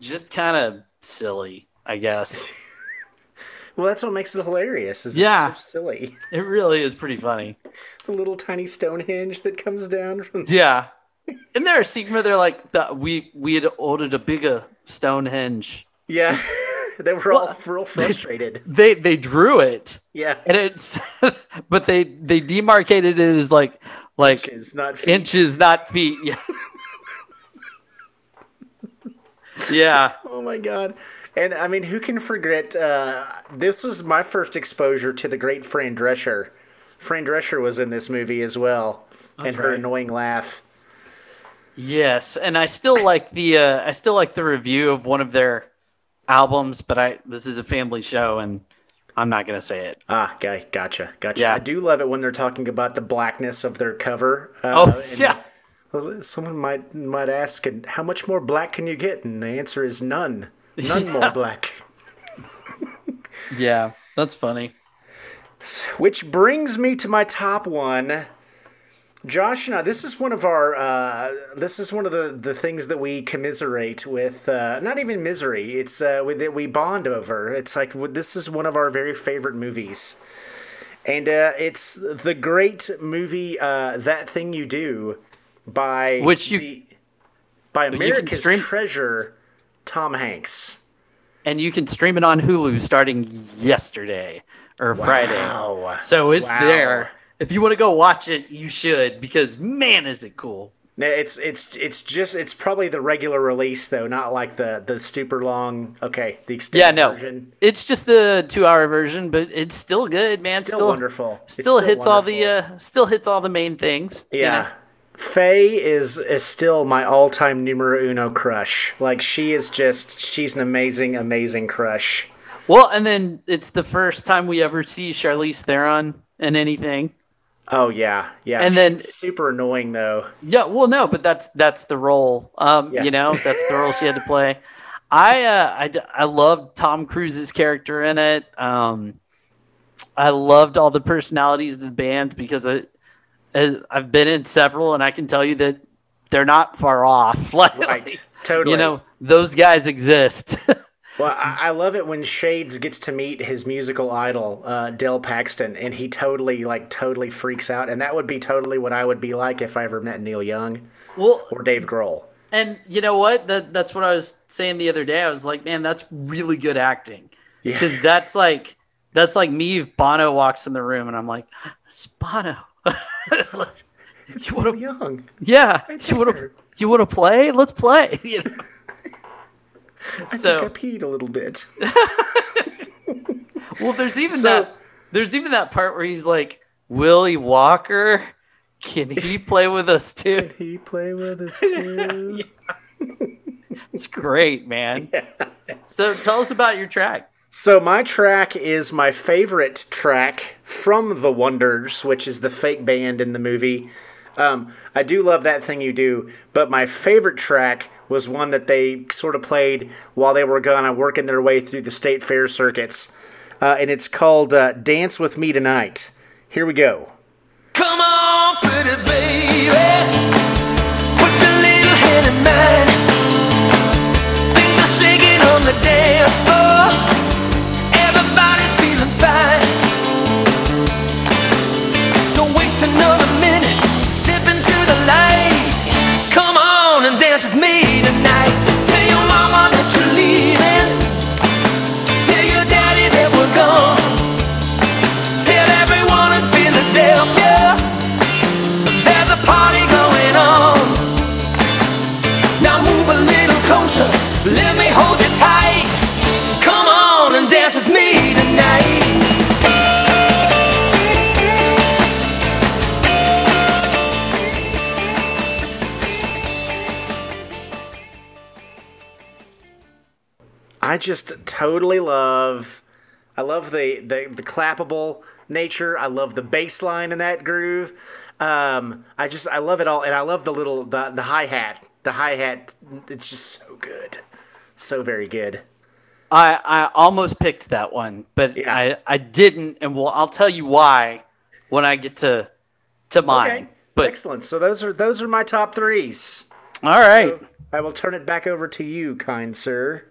just kind of silly, I guess. Well, that's what makes it hilarious. Is Yeah. it's so silly. It really is pretty funny. The little tiny Stonehenge that comes down from. Yeah. And there a scene where they're like, "The- we we had ordered a bigger Stonehenge. Yeah, they were all real frustrated. They they drew it, Yeah, and it's but they they demarcated it as like like Inches, not feet. inches, not feet. Yeah. Yeah. Oh my god. And I mean, who can forget? Uh, this was my first exposure to the great Fran Drescher. Fran Drescher was in this movie as well, and her right. annoying laugh. Yes, and I still like the uh, I still like the review of one of their albums, but I this is a family show and I'm not gonna say it. Ah, guy, gotcha, gotcha. Yeah. I do love it when they're talking about the blackness of their cover. Uh, Oh yeah, Someone might might ask, "And how much more black can you get?" And the answer is none. None more black. yeah, that's funny. Which brings me to my top one. Josh and I, this is one of our, uh, this is one of the, the things that we commiserate with, uh, not even misery, it's uh, with, that we bond over. It's like, this is one of our very favorite movies. And uh, it's the great movie, uh, That Thing You Do, by, Which you- the- by you America's stream- Treasure, Tom Hanks. And you can stream it on Hulu starting yesterday or Friday. Wow. So it's Wow. there. If you want to go watch it, you should because man, is it cool. It's it's it's just it's probably the regular release though, not like the the super long. Okay, the extended Yeah, no, version. it's just the two-hour version, but it's still good, man. Still wonderful. Still, still hits all the uh, still hits all the main things. you Yeah. know? Faye is is still my all time numero uno crush. Like she is just she's an amazing amazing crush. Well, and then it's the first time we ever see Charlize Theron in anything. Oh yeah, yeah. And then- super annoying though. Yeah, well, no, but that's that's the role. Um, Yeah. you know, that's the role she had to play. I uh, I I loved Tom Cruise's character in it. Um, I loved all the personalities of the band because I, as I've been in several, and I can tell you that they're not far off. like, Right, totally. You know, those guys exist. Well, I, I love it when Shades gets to meet his musical idol, uh, Del Paxton, and he totally, like, totally freaks out. And that would be totally what I would be like if I ever met Neil Young well, or Dave Grohl. And you know what? That that's what I was saying the other day. I was like, man, that's really good acting. Yeah. Because that's like that's like me if Bono walks in the room and I'm like, it's Bono. It's you wanna- Young. yeah, Right you want to you want to play? Let's play. You know? I So- think I peed a little bit. Well, there's even So- that there's even that part where he's like, Willie Walker, can he play with us too? Can he play with us too? It's great, man. So tell us about your track. So my track is my favorite track from The Wonders, which is the fake band in the movie. Um, I do love that thing you do, but my favorite track was one that they sort of played while they were gone working their way through the state fair circuits, uh, and it's called uh, "Dance with Me Tonight." Here we go. Come on, pretty baby. Put your little in mine. Are on the dance floor. I just totally love. I love the, the the clappable nature. I love the bass line in that groove. Um, I just I love it all, and I love the little the, the hi hat. The hi hat. It's just so good, so very good. I, I almost picked that one, but Yeah. I, I didn't, and well, I'll tell you why when I get to to mine. Okay, But excellent. So those are those are my top threes. all right, So I will turn it back over to you, kind sir.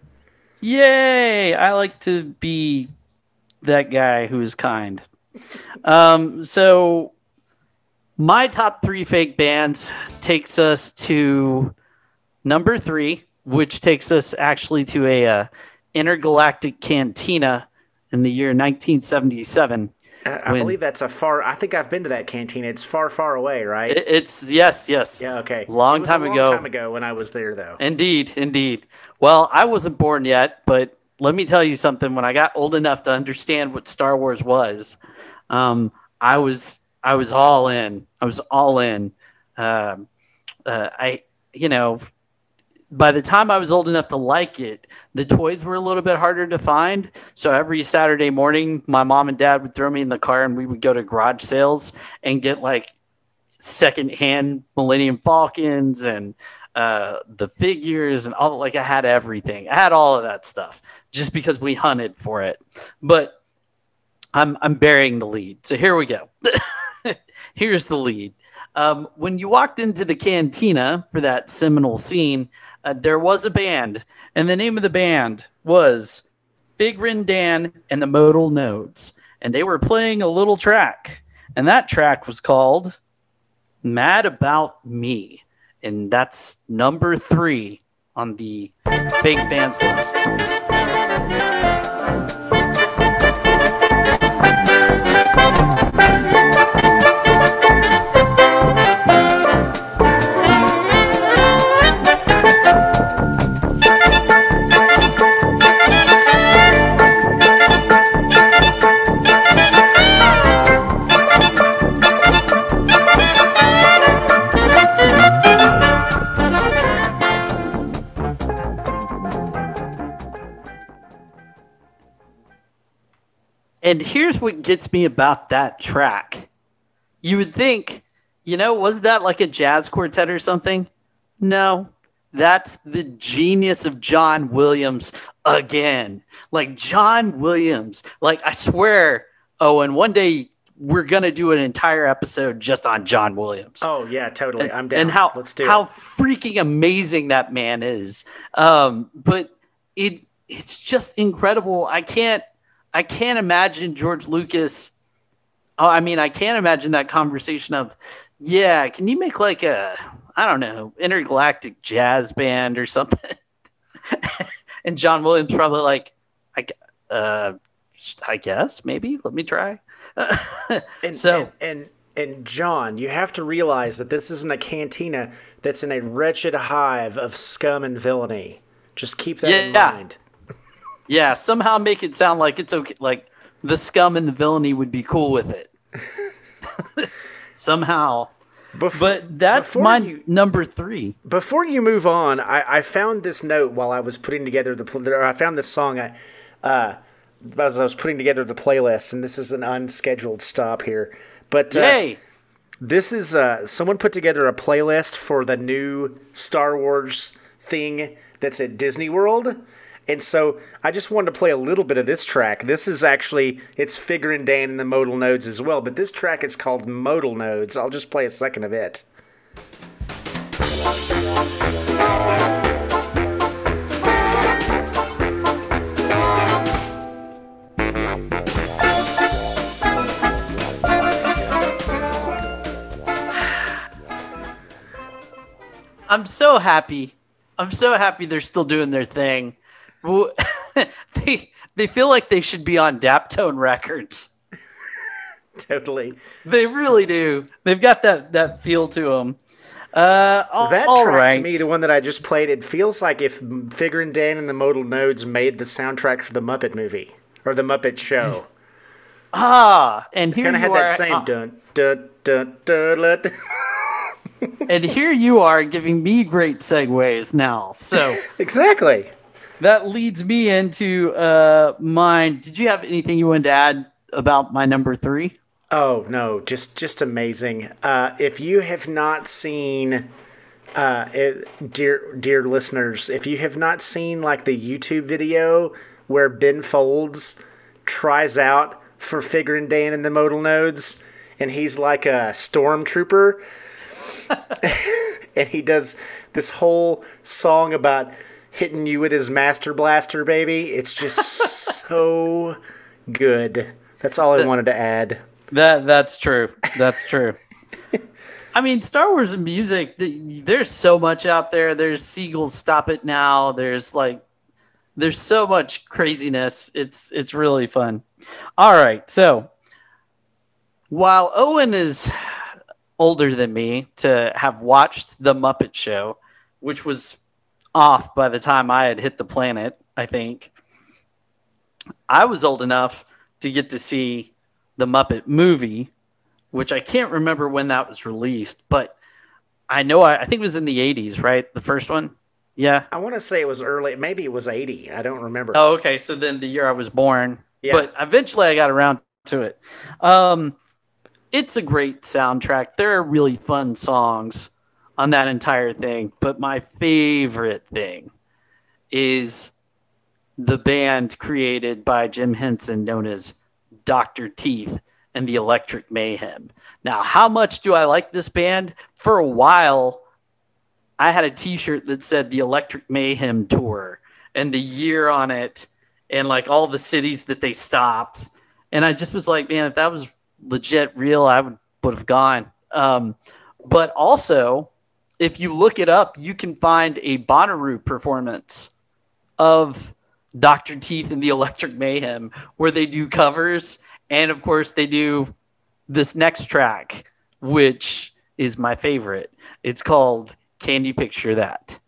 Yay! I like to be that guy who is kind. Um, so my top three fake bands takes us to number three, which takes us actually to a uh, intergalactic cantina in the year 1977. I, When- believe that's a far. I think I've been to that canteen. It's far, far away, right? It- It's yes, yes. yeah. Okay. Long time a ago. Long time ago when I was there, though. Indeed, indeed. Well, I wasn't born yet, but let me tell you something. When I got old enough to understand what Star Wars was, um, I was I was all in. I was all in. Um, uh, I, you know, by the time I was old enough to like it, the toys were a little bit harder to find. So every Saturday morning, my mom and dad would throw me in the car, and we would go to garage sales and get like secondhand Millennium Falcons and uh, the figures and all. Like I had everything. I had all of that stuff just because we hunted for it. But I'm I'm burying the lead. So here we go. Here's the lead. Um, when you walked into the cantina for that seminal scene, uh, there was a band, and the name of the band was Figrin D'an and the Modal Nodes, and they were playing a little track, and that track was called "Mad About Me," and that's number three on the fake bands list. And here's what gets me about that track. you would think, you know, was that like a jazz quartet or something? No, that's the genius of John Williams again. Like John Williams. Like I swear, oh, and one day we're gonna do an entire episode just on John Williams. Oh yeah, totally. and, I'm down. and how Let's do how it. freaking amazing that man is. Um, but it it's just incredible. I can't I can't imagine George Lucas. Oh, I mean, I can't imagine that conversation of, yeah, can you make like a I don't know intergalactic jazz band or something? and John Williams probably like, I uh, I guess maybe let me try. And, so and, and and John, you have to realize that this isn't a cantina that's in a wretched hive of scum and villainy. Just keep that in Yeah. mind. Yeah, somehow make it sound like it's okay. Like the scum and the villainy would be cool with it. somehow. Bef- But that's my you- number three. Before you move on, I, I found this note while I was putting together the. pl- Or I found this song. I, uh, as I was putting together the playlist, and this is an unscheduled stop here. But uh, Yay! This is uh, someone put together a playlist for the new Star Wars thing that's at Disney World. And so I just wanted to play a little bit of this track. This is actually it's Figrin D'an and the Modal Nodes as well, but this track is called Modal Nodes. I'll just play a second of it. I'm so happy. I'm so happy they're still doing their thing. Well, they they feel like they should be on Daptone Records. Totally. They really do. They've got that that feel to them. Uh, all, That all track right. to me, the one that I just played, it feels like if Figrin D'an and the Modal Nodes made the soundtrack for the Muppet movie or the Muppet Show. ah, and here Kind you of had are. that same uh, dun dun dun dun. dun. and here you are giving me great segues now. So exactly. That leads me into uh mine. Did you have anything you wanted to add about my number three? Oh no, just just amazing. Uh, if you have not seen, uh, it, dear dear listeners, if you have not seen like the YouTube video where Ben Folds tries out for Figrin D'an in the Modal Nodes, and he's like a stormtrooper, and he does this whole song about hitting you with his Master Blaster, baby. It's just so good. That's all I wanted to add. That that's true. That's true. I mean, Star Wars and music. There's so much out there. There's Seagulls Stop It Now. There's like, there's so much craziness. It's it's really fun. All right, so while Owen is older than me to have watched the Muppet Show, which was off by the time I had hit the planet, I think I was old enough to get to see the Muppet movie, which I can't remember when that was released, but I know I, I think it was in the 80s, right? The first one? Yeah. I want to say it was early. Maybe it was 80. I don't remember. Oh, okay. So then the year I was born. Yeah. But eventually I got around to it. Um, it's a great soundtrack. There are really fun songs on that entire thing. But my favorite thing is the band created by Jim Henson known as Dr. Teeth and the Electric Mayhem. Now, how much do I like this band? For a while, I had a T-shirt that said the Electric Mayhem tour and the year on it, and like all the cities that they stopped. And I just was like, man, if that was legit real, I would would have gone. Um, but also, if you look it up, you can find a Bonnaroo performance of Dr. Teeth and the Electric Mayhem where they do covers, and of course they do this next track, which is my favorite. It's called Can You Picture That?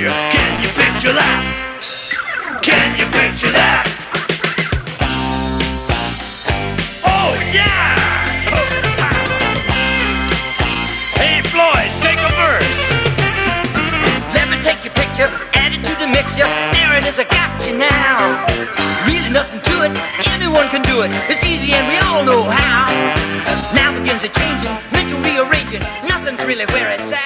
Can. Can you picture that? Can you picture that? Oh yeah! Hey Floyd, take a verse. Let me take your picture, add it to the mixture. There it is, I got you now. Really nothing to it, anyone can do it. It's easy and we all know how. Now begins a changing, mental rearranging. Nothing's really where it's at.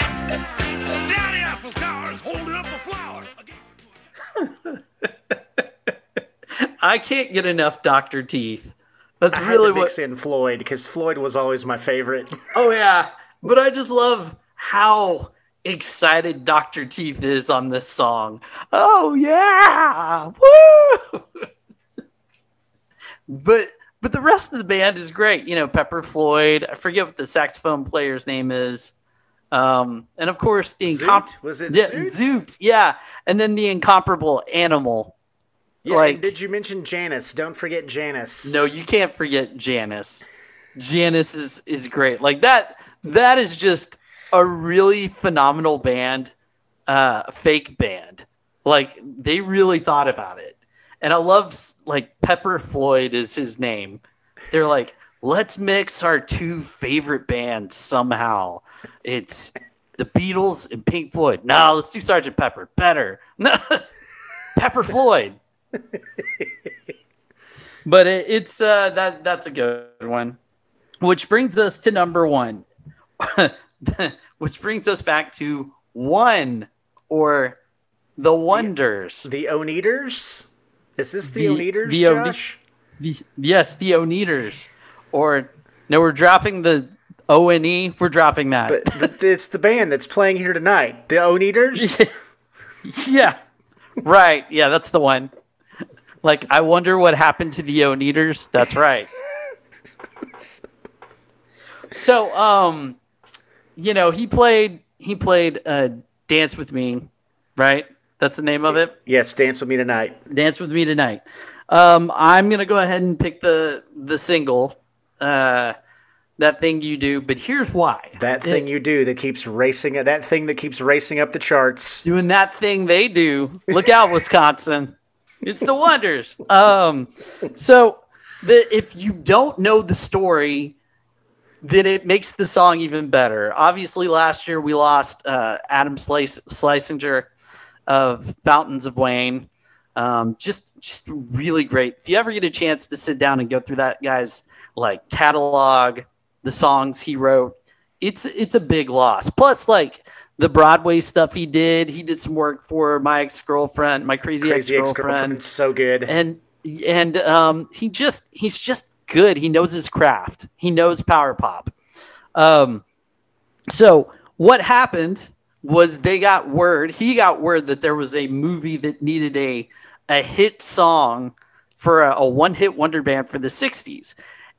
I can't get enough Doctor Teeth. That's I had really to what. mix in Floyd because Floyd was always my favorite. Oh yeah, but I just love how excited Doctor Teeth is on this song. Oh yeah, woo! but but the rest of the band is great. You know, Pepper Floyd. I forget what the saxophone player's name is. Um, and of course the incomp- Zoot? Was it yeah, Zoot? Zoot? Yeah, and then the incomparable Animal. Yeah, Like- did you mention Janice? Don't forget Janice. No, you can't forget Janice. Janice is is great. Like that that is just a really phenomenal band, uh fake band. Like they really thought about it. And I love like Pepper Floyd is his name. They're like, let's mix our two favorite bands somehow. It's the Beatles and Pink Floyd. No, let's do Sergeant Pepper. Better. No. Pepper Floyd. but it, it's uh that that's a good one. Which brings us to number one. Which brings us back to one or the wonders. The Oneders? Is this the, The- Oneders, the One- Josh? the, yes the oneders. Or no we're dropping the o-n-e we're dropping that. But, but it's the band that's playing here tonight. The Oneders? yeah. Right. Yeah that's the one like i wonder what happened to the oneders that's right so um you know he played he played uh dance with me right that's the name of it yes, Dance With Me Tonight. dance with me tonight um i'm gonna go ahead and pick the the single uh that thing you do but here's why That thing you do that keeps racing, that thing that keeps racing up the charts. doing that thing they do. Look out, Wisconsin. It's the wonders. Um, so the if you don't know the story, then it makes the song even better. Obviously, last year we lost uh, Adam Slice, Schlesinger of Fountains of Wayne. Um, just just really great. If you ever get a chance to sit down and go through that guy's like catalog, the songs he wrote, it's it's a big loss. Plus, like the Broadway stuff he did, he did some work for my ex girlfriend, my crazy, Crazy ex girlfriend, so good. and and um, he just he's just good. He knows his craft. He knows power pop. Um, so what happened was they got word. He got word that there was a movie that needed a a hit song for a, a one hit wonder band for the '60s,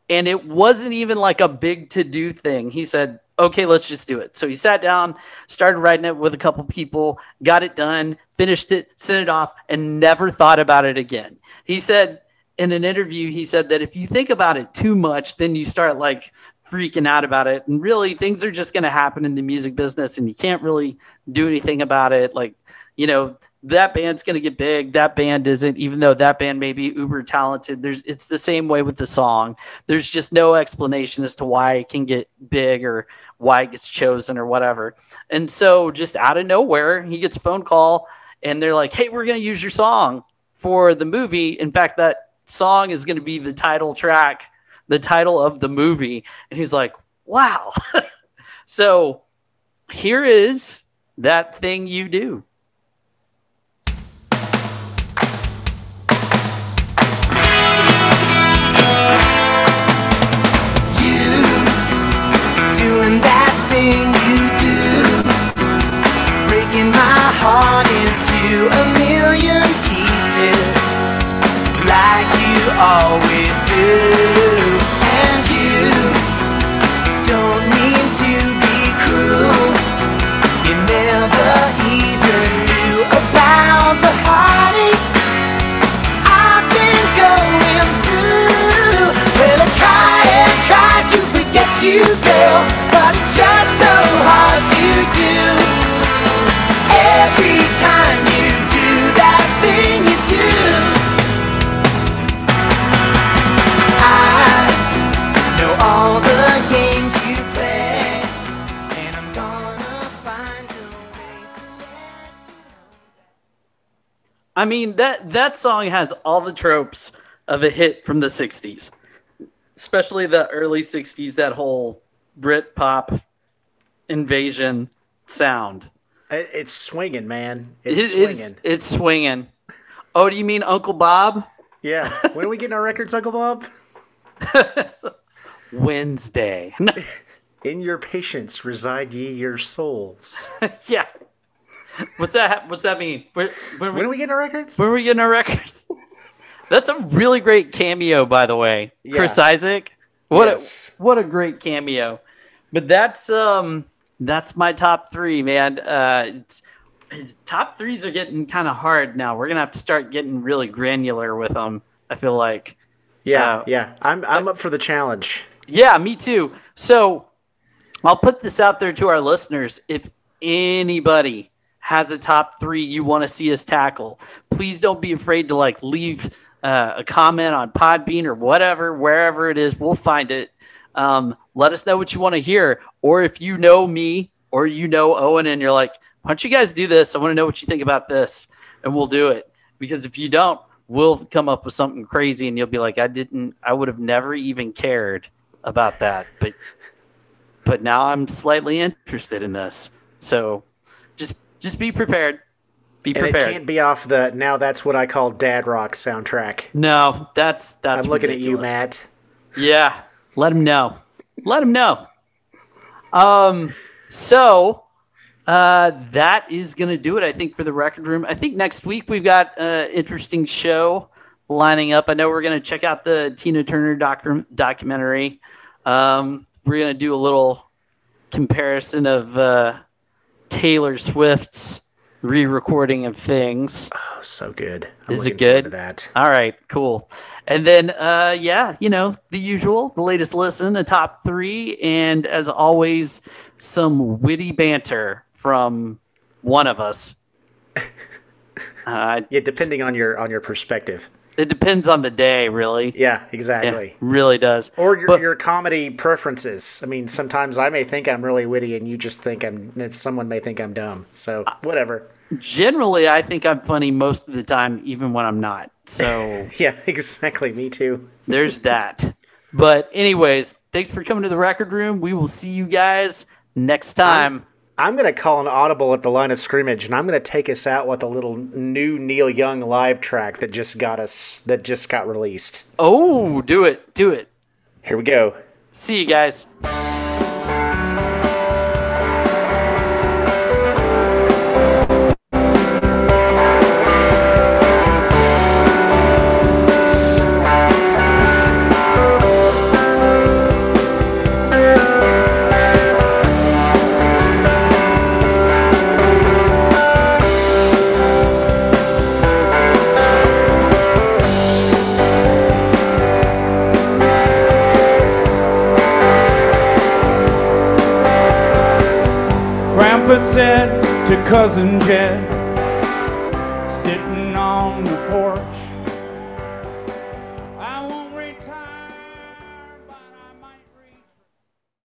and it wasn't even like a big to do thing. He said, "Okay, let's just do it." So he sat down, started writing it with a couple people, got it done, finished it, sent it off, and never thought about it again. He said in an interview, he said that if you think about it too much, then you start like freaking out about it. And really, things are just going to happen in the music business, and you can't really do anything about it. Like, you know, that band's going to get big. That band isn't, even though that band may be uber talented. There's, it's the same way with the song. There's just no explanation as to why it can get big or why it gets chosen or whatever. And so, just out of nowhere, he gets a phone call, and they're like, "Hey, we're going to use your song for the movie." In fact, that song is going to be the title track, the title of the movie. And he's like, "Wow." so, here is that thing you do. I mean that that song has all the tropes of a hit from the '60s, especially the early '60s. That whole Brit pop invasion sound. It- It's swinging, man. It's It- swinging. it's it's swinging. Oh, do you mean Uncle Bob? Yeah. When are we getting our records, Uncle Bob? Wednesday. In your patience reside ye your souls. yeah. What's that? What's that mean? Where, when, When are we getting our records? when are we getting our records? That's a really great cameo, by the way. Chris Isaak. What Yes. a what a great cameo. But that's um that's my top three, man. Uh, it's, it's, top threes are getting kind of hard now. We're gonna have to start getting really granular with them. I feel like. Yeah, Uh, yeah. I'm I'm up for the challenge. Yeah, me too. So I'll put this out there to our listeners. If anybody has a top three you want to see us tackle, please don't be afraid to like leave uh, a comment on Podbean or whatever, wherever it is. We'll find it. Um, let us know what you want to hear. Or if you know me or you know Owen and you're like, why don't you guys do this? I want to know what you think about this. And we'll do it. Because if you don't, we'll come up with something crazy and you'll be like, I didn't, I would have never even cared about that. But but now I'm slightly interested in this. So just just be prepared. Be prepared. And it can't be off the now that's what I call dad rock soundtrack. no, that's that's I'm looking at you. Matt. Yeah, let him know. Let him know. Um, so uh, that is gonna do it. I think for the record room. I think next week we've got an interesting show lining up. I know we're gonna check out the Tina Turner docu- documentary. Um, we're gonna do a little comparison of uh, Taylor Swift's re-recording of things. Oh, so good. I'm Is it good? That. All right, cool. And then, uh, yeah, you know, the usual, the latest listen, a top three, and as always, some witty banter from one of us. Uh, Yeah, depending on your on your perspective. It depends on the day, really. Yeah, exactly. really does. Or your, But- your comedy preferences. I mean, sometimes I may think I'm really witty, and you just think I'm. Someone may think I'm dumb. So whatever. Generally, I think I'm funny most of the time, even when I'm not. So Yeah, exactly. Me too. there's that. But, anyways, thanks for coming to the record room. We will see you guys next time. I'm gonna call an audible at the line of scrimmage, and I'm gonna take us out with a little new Neil Young live track that just got us that just got released. Oh, do it. Do it. Here we go. See you guys. Cousin Jed,